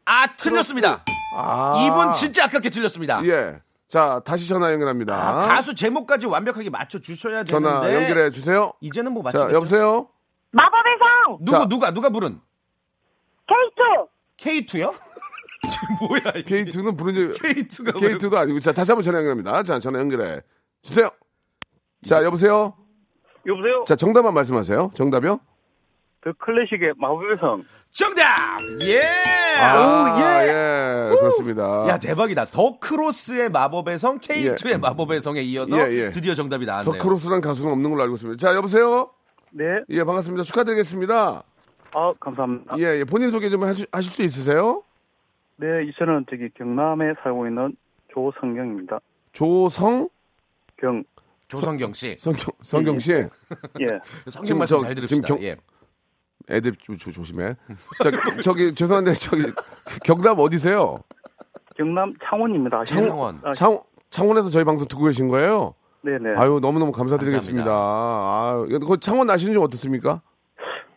[SPEAKER 2] 아, 틀렸습니다.
[SPEAKER 1] 아.
[SPEAKER 2] 이분 진짜 아깝게 틀렸습니다.
[SPEAKER 1] 예. 자, 다시 전화 연결합니다.
[SPEAKER 2] 아, 가수 제목까지 완벽하게 맞춰 주셔야 되는데
[SPEAKER 1] 전화 연결해 주세요.
[SPEAKER 2] 이제는 뭐 맞추겠죠?
[SPEAKER 1] 자, 여보세요?
[SPEAKER 5] 마법의 성!
[SPEAKER 2] 누구
[SPEAKER 1] 자.
[SPEAKER 2] 누가 누가 부른
[SPEAKER 5] K2!
[SPEAKER 2] K2요? 뭐야 이게?
[SPEAKER 1] K2는 부른 지
[SPEAKER 2] K2가
[SPEAKER 1] K2도 아니고 자, 다시 한번 전화 연결합니다. 자, 전화 연결해 주세요. 자, 여보세요?
[SPEAKER 4] 여보세요?
[SPEAKER 1] 자, 정답만 말씀하세요. 정답이요?
[SPEAKER 4] 더 클래식의 마법의 성.
[SPEAKER 2] 정답! 예!
[SPEAKER 1] 아, 예. 그렇습니다.
[SPEAKER 2] 야 대박이다. 더 크로스의 마법의 성, K2의
[SPEAKER 1] 예.
[SPEAKER 2] 마법의 성에 이어서
[SPEAKER 1] 예, 예.
[SPEAKER 2] 드디어 정답이 나왔네요.
[SPEAKER 1] 더 크로스란 가수는 없는 걸로 알고 있습니다. 자, 여보세요?
[SPEAKER 4] 네.
[SPEAKER 1] 예, 반갑습니다. 축하드리겠습니다.
[SPEAKER 4] 아, 감사합니다.
[SPEAKER 1] 예, 예. 본인 소개 좀 하실, 하실 수 있으세요?
[SPEAKER 4] 네, 저는 저기 경남에 살고 있는 조성경입니다.
[SPEAKER 1] 조성
[SPEAKER 4] 경.
[SPEAKER 2] 조성경 씨.
[SPEAKER 1] 성경 성경 씨.
[SPEAKER 4] 예.
[SPEAKER 2] 성경
[SPEAKER 1] 지금
[SPEAKER 2] 말씀
[SPEAKER 1] 저-
[SPEAKER 2] 잘 들읍시다.
[SPEAKER 1] 지금 경-
[SPEAKER 2] 예.
[SPEAKER 1] 애들 좀 조, 조심해. 자, 저기 죄송한데 저기 경남 어디세요?
[SPEAKER 4] 경남 창원입니다.
[SPEAKER 2] 창원.
[SPEAKER 4] 아,
[SPEAKER 1] 창 창원에서 저희 방송 듣고 계신 거예요?
[SPEAKER 4] 네네.
[SPEAKER 1] 아유 너무 너무 감사드리겠습니다.
[SPEAKER 2] 감사합니다.
[SPEAKER 1] 아, 그 창원 날씨는 좀 어떻습니까?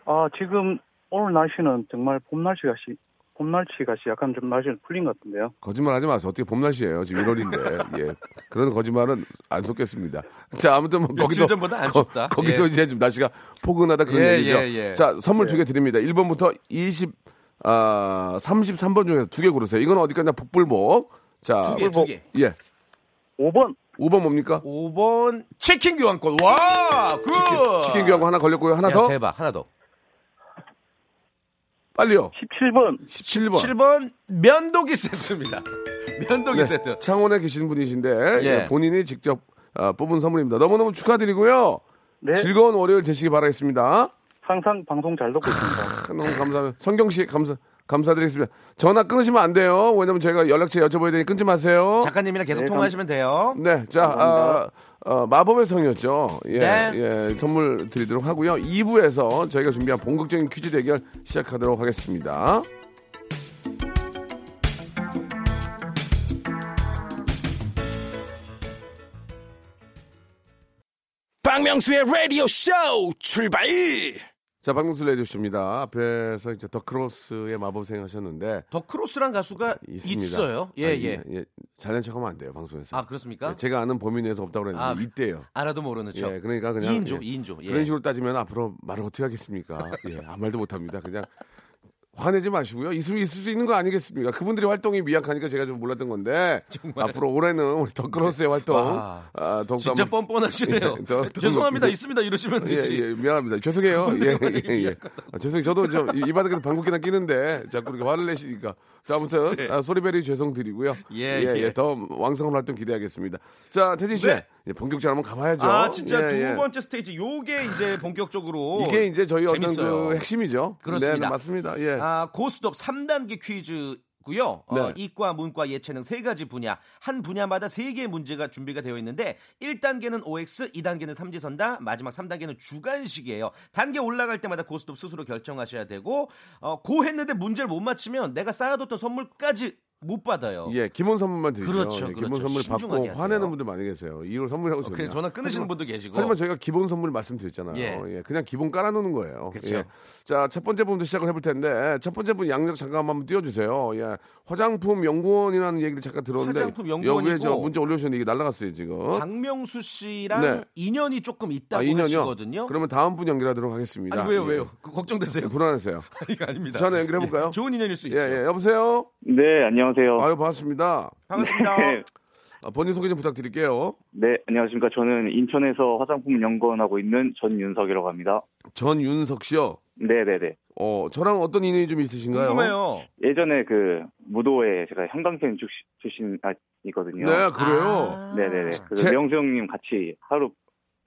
[SPEAKER 4] 아, 지금 오늘 날씨는 정말 봄 날씨가 시, 봄 날씨가 시 약간 좀 날씨는 풀린 것 같은데요.
[SPEAKER 1] 거짓말 하지 마세요. 어떻게 봄 날씨예요? 지금 1월인데. 예. 그런 거짓말은 안 속겠습니다. 자, 아무튼 뭐 거기도
[SPEAKER 2] 전보다 안
[SPEAKER 1] 거-
[SPEAKER 2] 춥다.
[SPEAKER 1] 거 기도
[SPEAKER 2] 예.
[SPEAKER 1] 이제 좀 날씨가 포근하다 그런
[SPEAKER 2] 예,
[SPEAKER 1] 얘기죠.
[SPEAKER 2] 예, 예.
[SPEAKER 1] 자, 선물 두 개 드립니다. 1번부터 20 아, 33번 중에서 두 개 고르세요. 이건 어디까지나 복불복. 자,
[SPEAKER 2] 두 개, 두 개.
[SPEAKER 1] 예.
[SPEAKER 4] 5번.
[SPEAKER 1] 5번 뭡니까?
[SPEAKER 2] 5번 치킨 교환권. 와, good.
[SPEAKER 1] 치킨 교환권 하나 걸렸고요. 하나
[SPEAKER 2] 야,
[SPEAKER 1] 더?
[SPEAKER 2] 대박. 하나 더.
[SPEAKER 1] 빨리요.
[SPEAKER 4] 17번
[SPEAKER 1] 17번.
[SPEAKER 2] 7번 면도기 세트입니다. 면도기
[SPEAKER 1] 네,
[SPEAKER 2] 세트.
[SPEAKER 1] 창원에 계신 분이신데
[SPEAKER 2] 예.
[SPEAKER 1] 예, 본인이 직접 아, 뽑은 선물입니다. 너무너무 축하드리고요.
[SPEAKER 4] 네
[SPEAKER 1] 즐거운 월요일 되시기 바라겠습니다.
[SPEAKER 4] 항상 방송 잘 듣고 있습니다.
[SPEAKER 1] 아, 너무 감사합니다. 성경 씨 감사 감사드리겠습니다. 전화 끊으시면 안 돼요. 왜냐면 저희가 연락처 여쭤봐야 되니 끊지 마세요.
[SPEAKER 2] 작가님이랑 계속
[SPEAKER 4] 네,
[SPEAKER 2] 통화하시면 돼요.
[SPEAKER 1] 네, 자, 아,
[SPEAKER 4] 감사합니다.
[SPEAKER 1] 어, 마법의 성이었죠. 예,
[SPEAKER 2] 네.
[SPEAKER 1] 예, 선물 드리도록 하고요. 2부에서 저희가 준비한 본격적인 퀴즈 대결 시작하도록 하겠습니다.
[SPEAKER 6] 박명수의 라디오 쇼 출발!
[SPEAKER 1] 자, 박명수 레디오쇼입니다. 앞에서 이제 더 크로스의 마법생 하셨는데
[SPEAKER 2] 더 크로스란 가수가
[SPEAKER 1] 있습니다.
[SPEAKER 2] 있어요. 예,
[SPEAKER 1] 아니,
[SPEAKER 2] 예.
[SPEAKER 1] 잘난 척하면 안 돼요, 방송에서.
[SPEAKER 2] 아, 그렇습니까?
[SPEAKER 1] 예, 제가 아는 범위 내에서 없다고 그랬는데
[SPEAKER 2] 아,
[SPEAKER 1] 있대요.
[SPEAKER 2] 알아도 모르는 척.
[SPEAKER 1] 예, 그러니까 그냥
[SPEAKER 2] 2인조,
[SPEAKER 1] 예,
[SPEAKER 2] 2인조. 예.
[SPEAKER 1] 그런 식으로 따지면 앞으로 말을 어떻게 하겠습니까? 예, 아무 말도 못 합니다. 그냥 화내지 마시고요. 있을, 있을 수 있는 거 아니겠습니까? 그분들이 활동이 미약하니까 제가 좀 몰랐던 건데 앞으로 올해는 우리 더크로스의 활동
[SPEAKER 2] 와,
[SPEAKER 1] 아,
[SPEAKER 2] 진짜
[SPEAKER 1] 한번-
[SPEAKER 2] 뻔뻔하시네요.
[SPEAKER 1] 예, 더- 더
[SPEAKER 2] 죄송합니다.
[SPEAKER 1] 높이-
[SPEAKER 2] 있습니다. 이러시면
[SPEAKER 1] 예,
[SPEAKER 2] 되지.
[SPEAKER 1] 예, 미안합니다. 죄송해요. 예, 예, 예. 아, 죄송해요. 저도 저, 이, 이 바닥에서 방귀끼나 끼는데 자꾸 이렇게 화를 내시니까. 자, 아무튼 아, 소리베리 죄송드리고요.
[SPEAKER 2] 예, 예.
[SPEAKER 1] 더 왕성한 활동 기대하겠습니다. 자, 태진 씨.
[SPEAKER 2] 네.
[SPEAKER 1] 예, 본격적으로 한번 가봐야죠.
[SPEAKER 2] 아, 진짜
[SPEAKER 1] 예,
[SPEAKER 2] 두
[SPEAKER 1] 예.
[SPEAKER 2] 번째 스테이지 요게 이제 본격적으로
[SPEAKER 1] 이게 이제 저희 어떤
[SPEAKER 2] 재밌어요.
[SPEAKER 1] 그 핵심이죠.
[SPEAKER 2] 그렇습니다.
[SPEAKER 1] 네, 네, 맞습니다. 예.
[SPEAKER 2] 아, 고스톱 3단계 퀴즈 고요. 어,
[SPEAKER 1] 네.
[SPEAKER 2] 이과, 문과, 예체능 세 가지 분야. 한 분야마다 세 개의 문제가 준비가 되어 있는데 1단계는 OX, 2단계는 삼지선다, 마지막 3단계는 주간식이에요. 단계 올라갈 때마다 고스톱 스스로 결정하셔야 되고 어, 고 했는데 문제를 못 맞히면 내가 쌓아뒀던 선물까지 못 받아요.
[SPEAKER 1] 예, 기본 선물만 드리죠.
[SPEAKER 2] 그렇죠,
[SPEAKER 1] 예, 기본
[SPEAKER 2] 그렇죠.
[SPEAKER 1] 선물 받고
[SPEAKER 2] 하세요.
[SPEAKER 1] 화내는 분들 많이 계세요. 이걸 선물하고
[SPEAKER 2] 어,
[SPEAKER 1] 좋냐.
[SPEAKER 2] 전화 끊으시는
[SPEAKER 1] 하지만-
[SPEAKER 2] 분도 계시고.
[SPEAKER 1] 하지만 저희가 기본 선물 말씀드렸잖아요.
[SPEAKER 2] 예.
[SPEAKER 1] 예. 그냥 기본 깔아놓는 거예요.
[SPEAKER 2] 그렇죠.
[SPEAKER 1] 예. 자, 첫 번째 분부터 시작을 해볼 텐데 첫 번째 분 양력 잠깐 한번 띄워주세요. 예. 화장품 연구원이라는 얘기를 잠깐 들었는데
[SPEAKER 2] 화장품 연구원이고
[SPEAKER 1] 여기에 저 문자 올려주셨는데 이게 날라갔어요 지금.
[SPEAKER 2] 박명수 씨랑
[SPEAKER 1] 네.
[SPEAKER 2] 인연이 조금 있다고
[SPEAKER 1] 아, 인연이요?
[SPEAKER 2] 하시거든요.
[SPEAKER 1] 그러면 다음 분 연결하도록 하겠습니다.
[SPEAKER 2] 아니 왜요
[SPEAKER 1] 예.
[SPEAKER 2] 왜요? 그 걱정되세요?
[SPEAKER 1] 불안했어요.
[SPEAKER 2] 이거 아닙니다.
[SPEAKER 1] 전화 연결해볼까요?
[SPEAKER 2] 예, 좋은 인연일 수 있죠.
[SPEAKER 1] 예, 예. 여보세요?
[SPEAKER 4] 네 안녕 하세요.
[SPEAKER 1] 아유, 반갑습니다.
[SPEAKER 2] 반갑습니다.
[SPEAKER 4] 네,
[SPEAKER 1] 아, 본인 소개 좀 부탁드릴게요.
[SPEAKER 4] 네 안녕하십니까. 저는 인천에서 화장품 연구원하고 있는 전윤석이라고 합니다.
[SPEAKER 1] 전윤석 씨요.
[SPEAKER 4] 네네네.
[SPEAKER 1] 어, 저랑 어떤 인연이 좀 있으신가요?
[SPEAKER 2] 궁금해요.
[SPEAKER 4] 예전에 그 무도회 제가 형광펜 출신, 출신이거든요.
[SPEAKER 1] 네, 그래요.
[SPEAKER 2] 아.
[SPEAKER 4] 네네네. 그래서
[SPEAKER 1] 제-
[SPEAKER 4] 명수 형님 같이 하루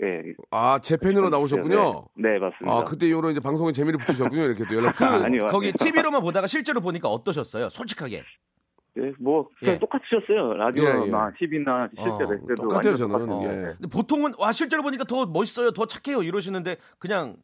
[SPEAKER 4] 예.
[SPEAKER 1] 아, 제 팬으로 나오셨군요.
[SPEAKER 4] 네, 네, 맞습니다.
[SPEAKER 1] 아, 그때 이후로 이제 방송에 재미를 붙이셨군요. 이렇게 또 연락
[SPEAKER 2] 그.
[SPEAKER 4] 아니요.
[SPEAKER 2] 거기 TV로만 보다가 실제로 보니까 어떠셨어요? 솔직하게.
[SPEAKER 4] 네, 뭐 그냥
[SPEAKER 2] 예.
[SPEAKER 4] 똑같으셨어요. 라디오나
[SPEAKER 1] 예, 예.
[SPEAKER 4] TV나 실제
[SPEAKER 2] 어,
[SPEAKER 4] 뵐 때도
[SPEAKER 1] 똑같아요, 저는. 예.
[SPEAKER 4] 네.
[SPEAKER 2] 근데 보통은 와 실제로 보니까 더 멋있어요, 더 착해요 이러시는데 그냥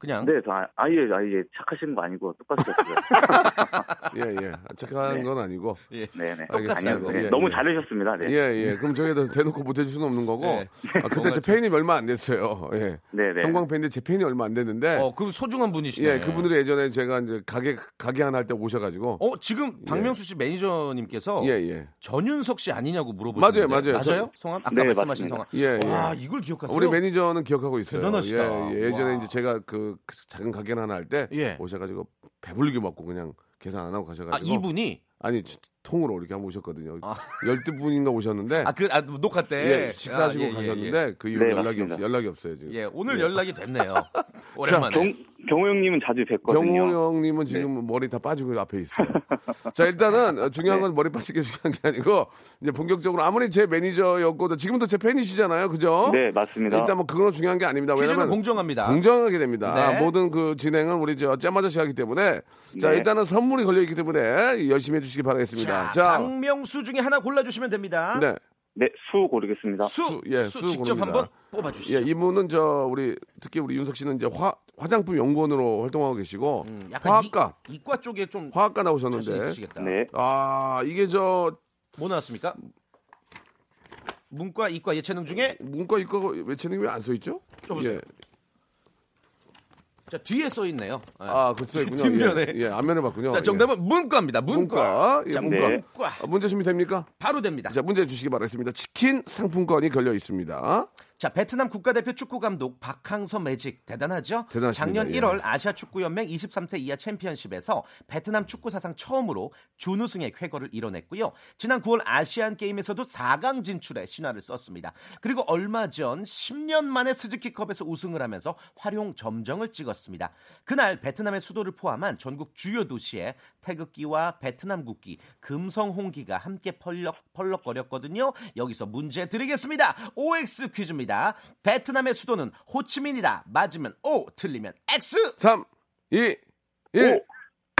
[SPEAKER 2] 그냥
[SPEAKER 4] 네, 저 아- 아예 아예 착하신 거 아니고 똑같으셨어요.
[SPEAKER 1] 예, 예. 착한
[SPEAKER 4] 네.
[SPEAKER 1] 건 아니고.
[SPEAKER 4] 네네.
[SPEAKER 1] 알겠습니다.
[SPEAKER 4] 아니요, 네,
[SPEAKER 1] 예,
[SPEAKER 4] 너무
[SPEAKER 1] 예.
[SPEAKER 4] 잘하셨습니다. 네.
[SPEAKER 1] 예, 예. 그럼 저희가 대놓고 못 해줄 수는 없는 거고.
[SPEAKER 2] 네.
[SPEAKER 1] 아, 그때 제 팬이 얼마 안 됐어요. 예.
[SPEAKER 4] 네 네.
[SPEAKER 1] 형광 팬인데 제 팬이 얼마 안 됐는데.
[SPEAKER 2] 어, 그 소중한 분이시네.
[SPEAKER 1] 예, 그분들이 예전에 제가 이제 가게, 가게 하나 할 때 오셔가지고.
[SPEAKER 2] 어, 지금 박명수 씨 매니저님께서
[SPEAKER 1] 예, 예.
[SPEAKER 2] 전윤석 씨 아니냐고 물어보시는데
[SPEAKER 1] 맞아요, 맞아요.
[SPEAKER 2] 맞아요? 성함 아까
[SPEAKER 4] 네,
[SPEAKER 2] 말씀하신
[SPEAKER 4] 맞습니다.
[SPEAKER 2] 성함.
[SPEAKER 1] 예, 예.
[SPEAKER 2] 와, 이걸 기억하세요?
[SPEAKER 1] 우리 매니저는 기억하고 있어요.
[SPEAKER 2] 대단하시다.
[SPEAKER 1] 예, 예. 예전에
[SPEAKER 2] 와.
[SPEAKER 1] 이제 제가 그 작은 가게 하나 할때
[SPEAKER 2] 예.
[SPEAKER 1] 오셔가지고 배불리게 먹고 그냥 계산 안 하고 가셔가지고.
[SPEAKER 2] 아, 이분이
[SPEAKER 1] 아니 통으로 이렇게 한번 오셨거든요.
[SPEAKER 2] 아.
[SPEAKER 1] 열두 분인가 오셨는데
[SPEAKER 2] 아, 그 아, 녹화 때
[SPEAKER 1] 예, 식사하시고
[SPEAKER 2] 아, 예, 예,
[SPEAKER 1] 가셨는데 그 이후로
[SPEAKER 4] 네,
[SPEAKER 1] 연락이
[SPEAKER 4] 맞습니다.
[SPEAKER 1] 없어요. 연락이 없어요 지금.
[SPEAKER 2] 예, 예, 오늘
[SPEAKER 1] 예.
[SPEAKER 2] 연락이 됐네요. 오랜만에.
[SPEAKER 4] 경, 경호 형님은 자주 뵙거든요.
[SPEAKER 1] 경호 형님은 지금 머리 다 빠지고 앞에 있어요. 자 일단은 어, 중요한 건 머리 빠지게 중요한 게 아니고 이제 본격적으로 아무리 제 매니저였고도 지금도 제 팬이시잖아요, 그죠?
[SPEAKER 4] 네, 맞습니다.
[SPEAKER 1] 일단 뭐 그건 중요한 게 아닙니다.
[SPEAKER 2] 퀴즈는
[SPEAKER 1] 왜냐면
[SPEAKER 2] 공정합니다.
[SPEAKER 1] 공정하게 됩니다.
[SPEAKER 2] 네.
[SPEAKER 1] 모든 그 진행은 우리 저 잼마저씨 하기 때문에 자
[SPEAKER 4] 네.
[SPEAKER 1] 일단은 선물이 걸려 있기 때문에 열심히 해주시기 바라겠습니다.
[SPEAKER 2] 자, 박명수 중에 하나 골라주시면 됩니다.
[SPEAKER 1] 네.
[SPEAKER 4] 네, 수 고르겠습니다.
[SPEAKER 2] 수,
[SPEAKER 1] 수, 예,
[SPEAKER 2] 수
[SPEAKER 1] 수
[SPEAKER 2] 직접
[SPEAKER 1] 고릅니다.
[SPEAKER 2] 한번 뽑아주시죠.
[SPEAKER 1] 예, 이분은 저 우리 특히 우리 윤석 씨는 이제 화 화장품 연구원으로 활동하고 계시고
[SPEAKER 2] 음, 약간
[SPEAKER 1] 화학과
[SPEAKER 2] 이, 이과 쪽에 좀
[SPEAKER 1] 화학과 나오셨는데.
[SPEAKER 4] 네.
[SPEAKER 1] 아 이게 저
[SPEAKER 2] 뭐 나왔습니까? 문과, 이과, 예체능 중에
[SPEAKER 1] 문과 이과 외체능이 왜 안 써 있죠? 예.
[SPEAKER 2] 자 뒤에 써 있네요.
[SPEAKER 1] 아, 그써 있군요.
[SPEAKER 2] 뒷면에.
[SPEAKER 1] 예, 예, 앞면에 봤군요.
[SPEAKER 2] 자 정답은 문과입니다.
[SPEAKER 1] 예.
[SPEAKER 2] 문과.
[SPEAKER 1] 문과. 예,
[SPEAKER 2] 자,
[SPEAKER 1] 문과.
[SPEAKER 4] 네.
[SPEAKER 2] 문과
[SPEAKER 1] 아, 문제 준비 됩니까?
[SPEAKER 2] 바로 됩니다.
[SPEAKER 1] 자, 문제 주시기 바라겠습니다. 치킨 상품권이 걸려 있습니다.
[SPEAKER 2] 자, 베트남 국가대표 축구 감독 박항서 매직 대단하죠?
[SPEAKER 1] 대단하십니다.
[SPEAKER 2] 작년
[SPEAKER 1] 예.
[SPEAKER 2] 1월 아시아 축구 연맹 23세 이하 챔피언십에서 베트남 축구 사상 처음으로 준우승의 쾌거를 이뤄냈고요. 지난 9월 아시안 게임에서도 4강 진출에 신화를 썼습니다. 그리고 얼마 전 10년 만에 스즈키컵에서 우승을 하면서 활용 점정을 찍었습니다. 그날 베트남의 수도를 포함한 전국 주요 도시에 태극기와 베트남 국기, 금성 홍기가 함께 펄럭 펄럭거렸거든요. 여기서 문제 드리겠습니다. OX 퀴즈입니다. 베트남의 수도는 호치민이다. 맞으면 O, 틀리면 X.
[SPEAKER 1] 3, 2, 1.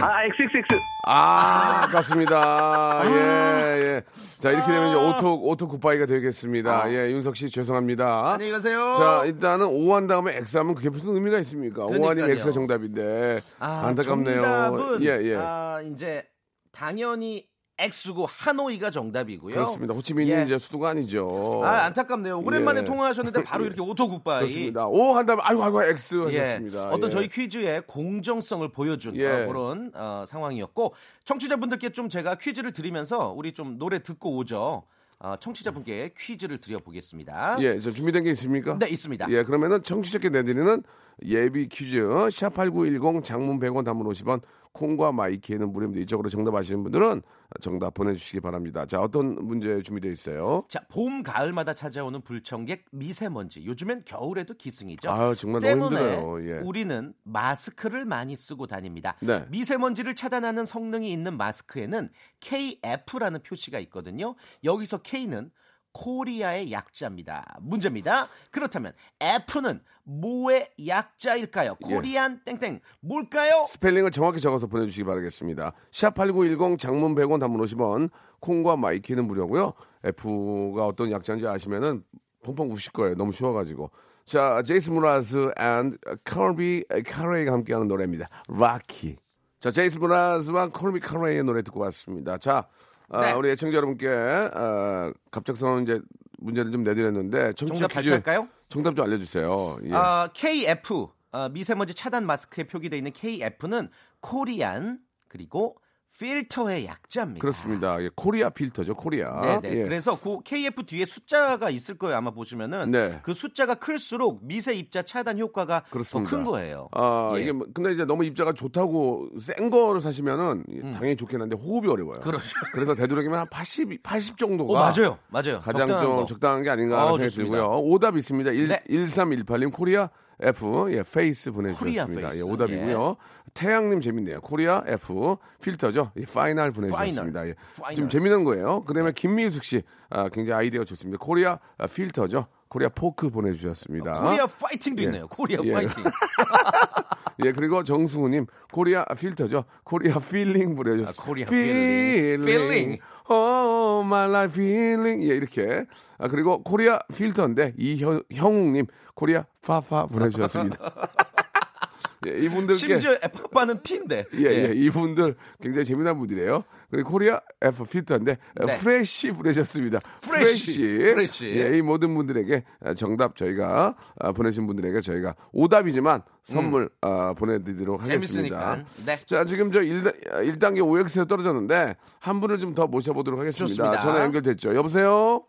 [SPEAKER 4] 아, XXX.
[SPEAKER 1] 아, 아깝습니다. 예, 예. 자, 이렇게 되면 이제 auto, auto goodbye가 되겠습니다. 예, 윤석 씨 죄송합니다.
[SPEAKER 2] 안녕히 가세요.
[SPEAKER 1] 자, 일단은 O 한 다음에 X 하면 그게 무슨 의미가 있습니까?
[SPEAKER 2] 그러니까요.
[SPEAKER 1] X가 정답인데.
[SPEAKER 2] 아,
[SPEAKER 1] 안타깝네요.
[SPEAKER 2] 정답은
[SPEAKER 1] 예, 예.
[SPEAKER 2] 아, 이제 당연히 X고 하노이가 정답이고요.
[SPEAKER 1] 그렇습니다. 호치민이
[SPEAKER 2] 예.
[SPEAKER 1] 이제 수도가 아니죠.
[SPEAKER 2] 아, 안타깝네요. 오랜만에
[SPEAKER 1] 예.
[SPEAKER 2] 통화하셨는데 바로 이렇게 auto goodbye.
[SPEAKER 1] 그렇습니다. O 한 다음에 아이고, 아이고, X
[SPEAKER 2] 예,
[SPEAKER 1] 하셨습니다.
[SPEAKER 2] 어떤
[SPEAKER 1] 예.
[SPEAKER 2] 저희 퀴즈의 공정성을 보여준
[SPEAKER 1] 예.
[SPEAKER 2] 어, 그런 어, 상황이었고 청취자분들께 좀 제가 퀴즈를 드리면서 우리 좀 노래 듣고 오죠. 어, 청취자분께 퀴즈를 드려보겠습니다.
[SPEAKER 1] 예, 저 준비된 게 있습니까?
[SPEAKER 2] 네, 있습니다.
[SPEAKER 1] 예, 그러면은 청취자께 내드리는 예비 퀴즈 샵8910 장문 100원 단문 50원 콩과 마이키에는 무료입니다. 이쪽으로 정답 아시는 분들은 정답 보내주시기 바랍니다. 자, 어떤 문제 준비되어 있어요?
[SPEAKER 2] 자, 봄, 가을마다 찾아오는 불청객 미세먼지. 요즘엔 겨울에도 기승이죠.
[SPEAKER 1] 아유, 정말 너무
[SPEAKER 2] 때문에
[SPEAKER 1] 힘들어요. 예.
[SPEAKER 2] 우리는 마스크를 많이 쓰고 다닙니다.
[SPEAKER 1] 네.
[SPEAKER 2] 미세먼지를 차단하는 성능이 있는 마스크에는 KF라는 표시가 있거든요. 여기서 K는 코리아의 약자입니다. 문제입니다. 그렇다면 F는 뭐의 약자일까요?
[SPEAKER 1] 예.
[SPEAKER 2] Korean 땡땡 뭘까요?
[SPEAKER 1] 스펠링을 정확히 적어서 보내주시기 바라겠습니다. 샵8910 장문 100원 단문 50원 콩과 my K는 무료고요. F가 어떤 약자인지 아시면은 펑펑 우실 거예요. 너무 쉬워가지고. 자, 제이슨 므라즈 and 콜비 카레이가 함께하는 노래입니다. Lucky. 자, 제이슨 므라즈와 콜비 카레이의 노래 듣고 왔습니다. 자, 아,
[SPEAKER 2] 네.
[SPEAKER 1] 우리 애청자 여러분께 아, 갑작스러운 이제 문제를 좀 내드렸는데
[SPEAKER 2] 정답 발표할까요?
[SPEAKER 1] 정답 좀 알려주세요. 예.
[SPEAKER 2] 아, KF 아, 미세먼지 차단 마스크에 표기되어 있는 KF는 Korean 그리고 필터의 약자입니다.
[SPEAKER 1] 그렇습니다. 예, 코리아 필터죠, 코리아.
[SPEAKER 2] 네네.
[SPEAKER 1] 예.
[SPEAKER 2] 그래서 그 KF 뒤에 숫자가 있을 거예요. 아마 보시면은
[SPEAKER 1] 네.
[SPEAKER 2] 그 숫자가 클수록 미세 입자 차단 효과가 더. 큰 거예요.
[SPEAKER 1] 아,
[SPEAKER 2] 예.
[SPEAKER 1] 이게 뭐- 근데 이제 너무 입자가 좋다고 센 거를 사시면은 당연히 좋긴 한데 호흡이 어려워요.
[SPEAKER 2] 음. 그렇죠.
[SPEAKER 1] 그래서 되도록이면 한 80, 80 정도가
[SPEAKER 2] 어, 맞아요. 맞아요.
[SPEAKER 1] 가장
[SPEAKER 2] 적당한
[SPEAKER 1] 좀
[SPEAKER 2] 거.
[SPEAKER 1] 적당한 게 아닌가
[SPEAKER 2] 어,
[SPEAKER 1] 생각이
[SPEAKER 2] 좋습니다.
[SPEAKER 1] 들고요. 오답 있습니다. 1,
[SPEAKER 2] 네.
[SPEAKER 1] 1318님 코리아 F 예,
[SPEAKER 2] face
[SPEAKER 1] 보내주셨습니다.
[SPEAKER 2] face.
[SPEAKER 1] 예, 오답이고요. 태양님 재밌네요. 코리아 F 필터죠. 예, final 보내주셨습니다. 예.
[SPEAKER 2] final.
[SPEAKER 1] 좀 재미난 거예요. 그다음에 김미숙 씨 아, 굉장히 아이디어가 좋습니다. 코리아 아, 필터죠. 코리아 포크 보내주셨습니다.
[SPEAKER 2] 코리아 파이팅도
[SPEAKER 1] 예.
[SPEAKER 2] 있네요. 코리아
[SPEAKER 1] 예.
[SPEAKER 2] 파이팅.
[SPEAKER 1] 예, 그리고 정승우님, 코리아 필터죠. 코리아 feeling 보내주셨어요.
[SPEAKER 2] 아, 코리아 feeling. Feeling.
[SPEAKER 1] Oh, my life feeling. 예, 이렇게. 아, 그리고 코리아 필터인데, 이형욱님, 코리아 파파 보내주셨습니다. 예, 이분들께.
[SPEAKER 2] 심지어 파파는 P인데.
[SPEAKER 1] 예, 예, 이분들 굉장히 재미난 분들이에요. 그리고 코리아 F 필터인데
[SPEAKER 2] 네.
[SPEAKER 1] Fresh 보내셨습니다.
[SPEAKER 2] Fresh, fresh.
[SPEAKER 1] 예, 이 모든 분들에게 정답 저희가 아, 보내신 분들에게 저희가 오답이지만 선물 아, 보내드리도록 하겠습니다.
[SPEAKER 2] 음. 재밌으니까. 네.
[SPEAKER 1] 자, 지금 저 1, 단계 OX에 떨어졌는데 한 분을 좀 더 모셔보도록 하겠습니다.
[SPEAKER 2] 좋습니다.
[SPEAKER 1] 전화 연결됐죠. 여보세요?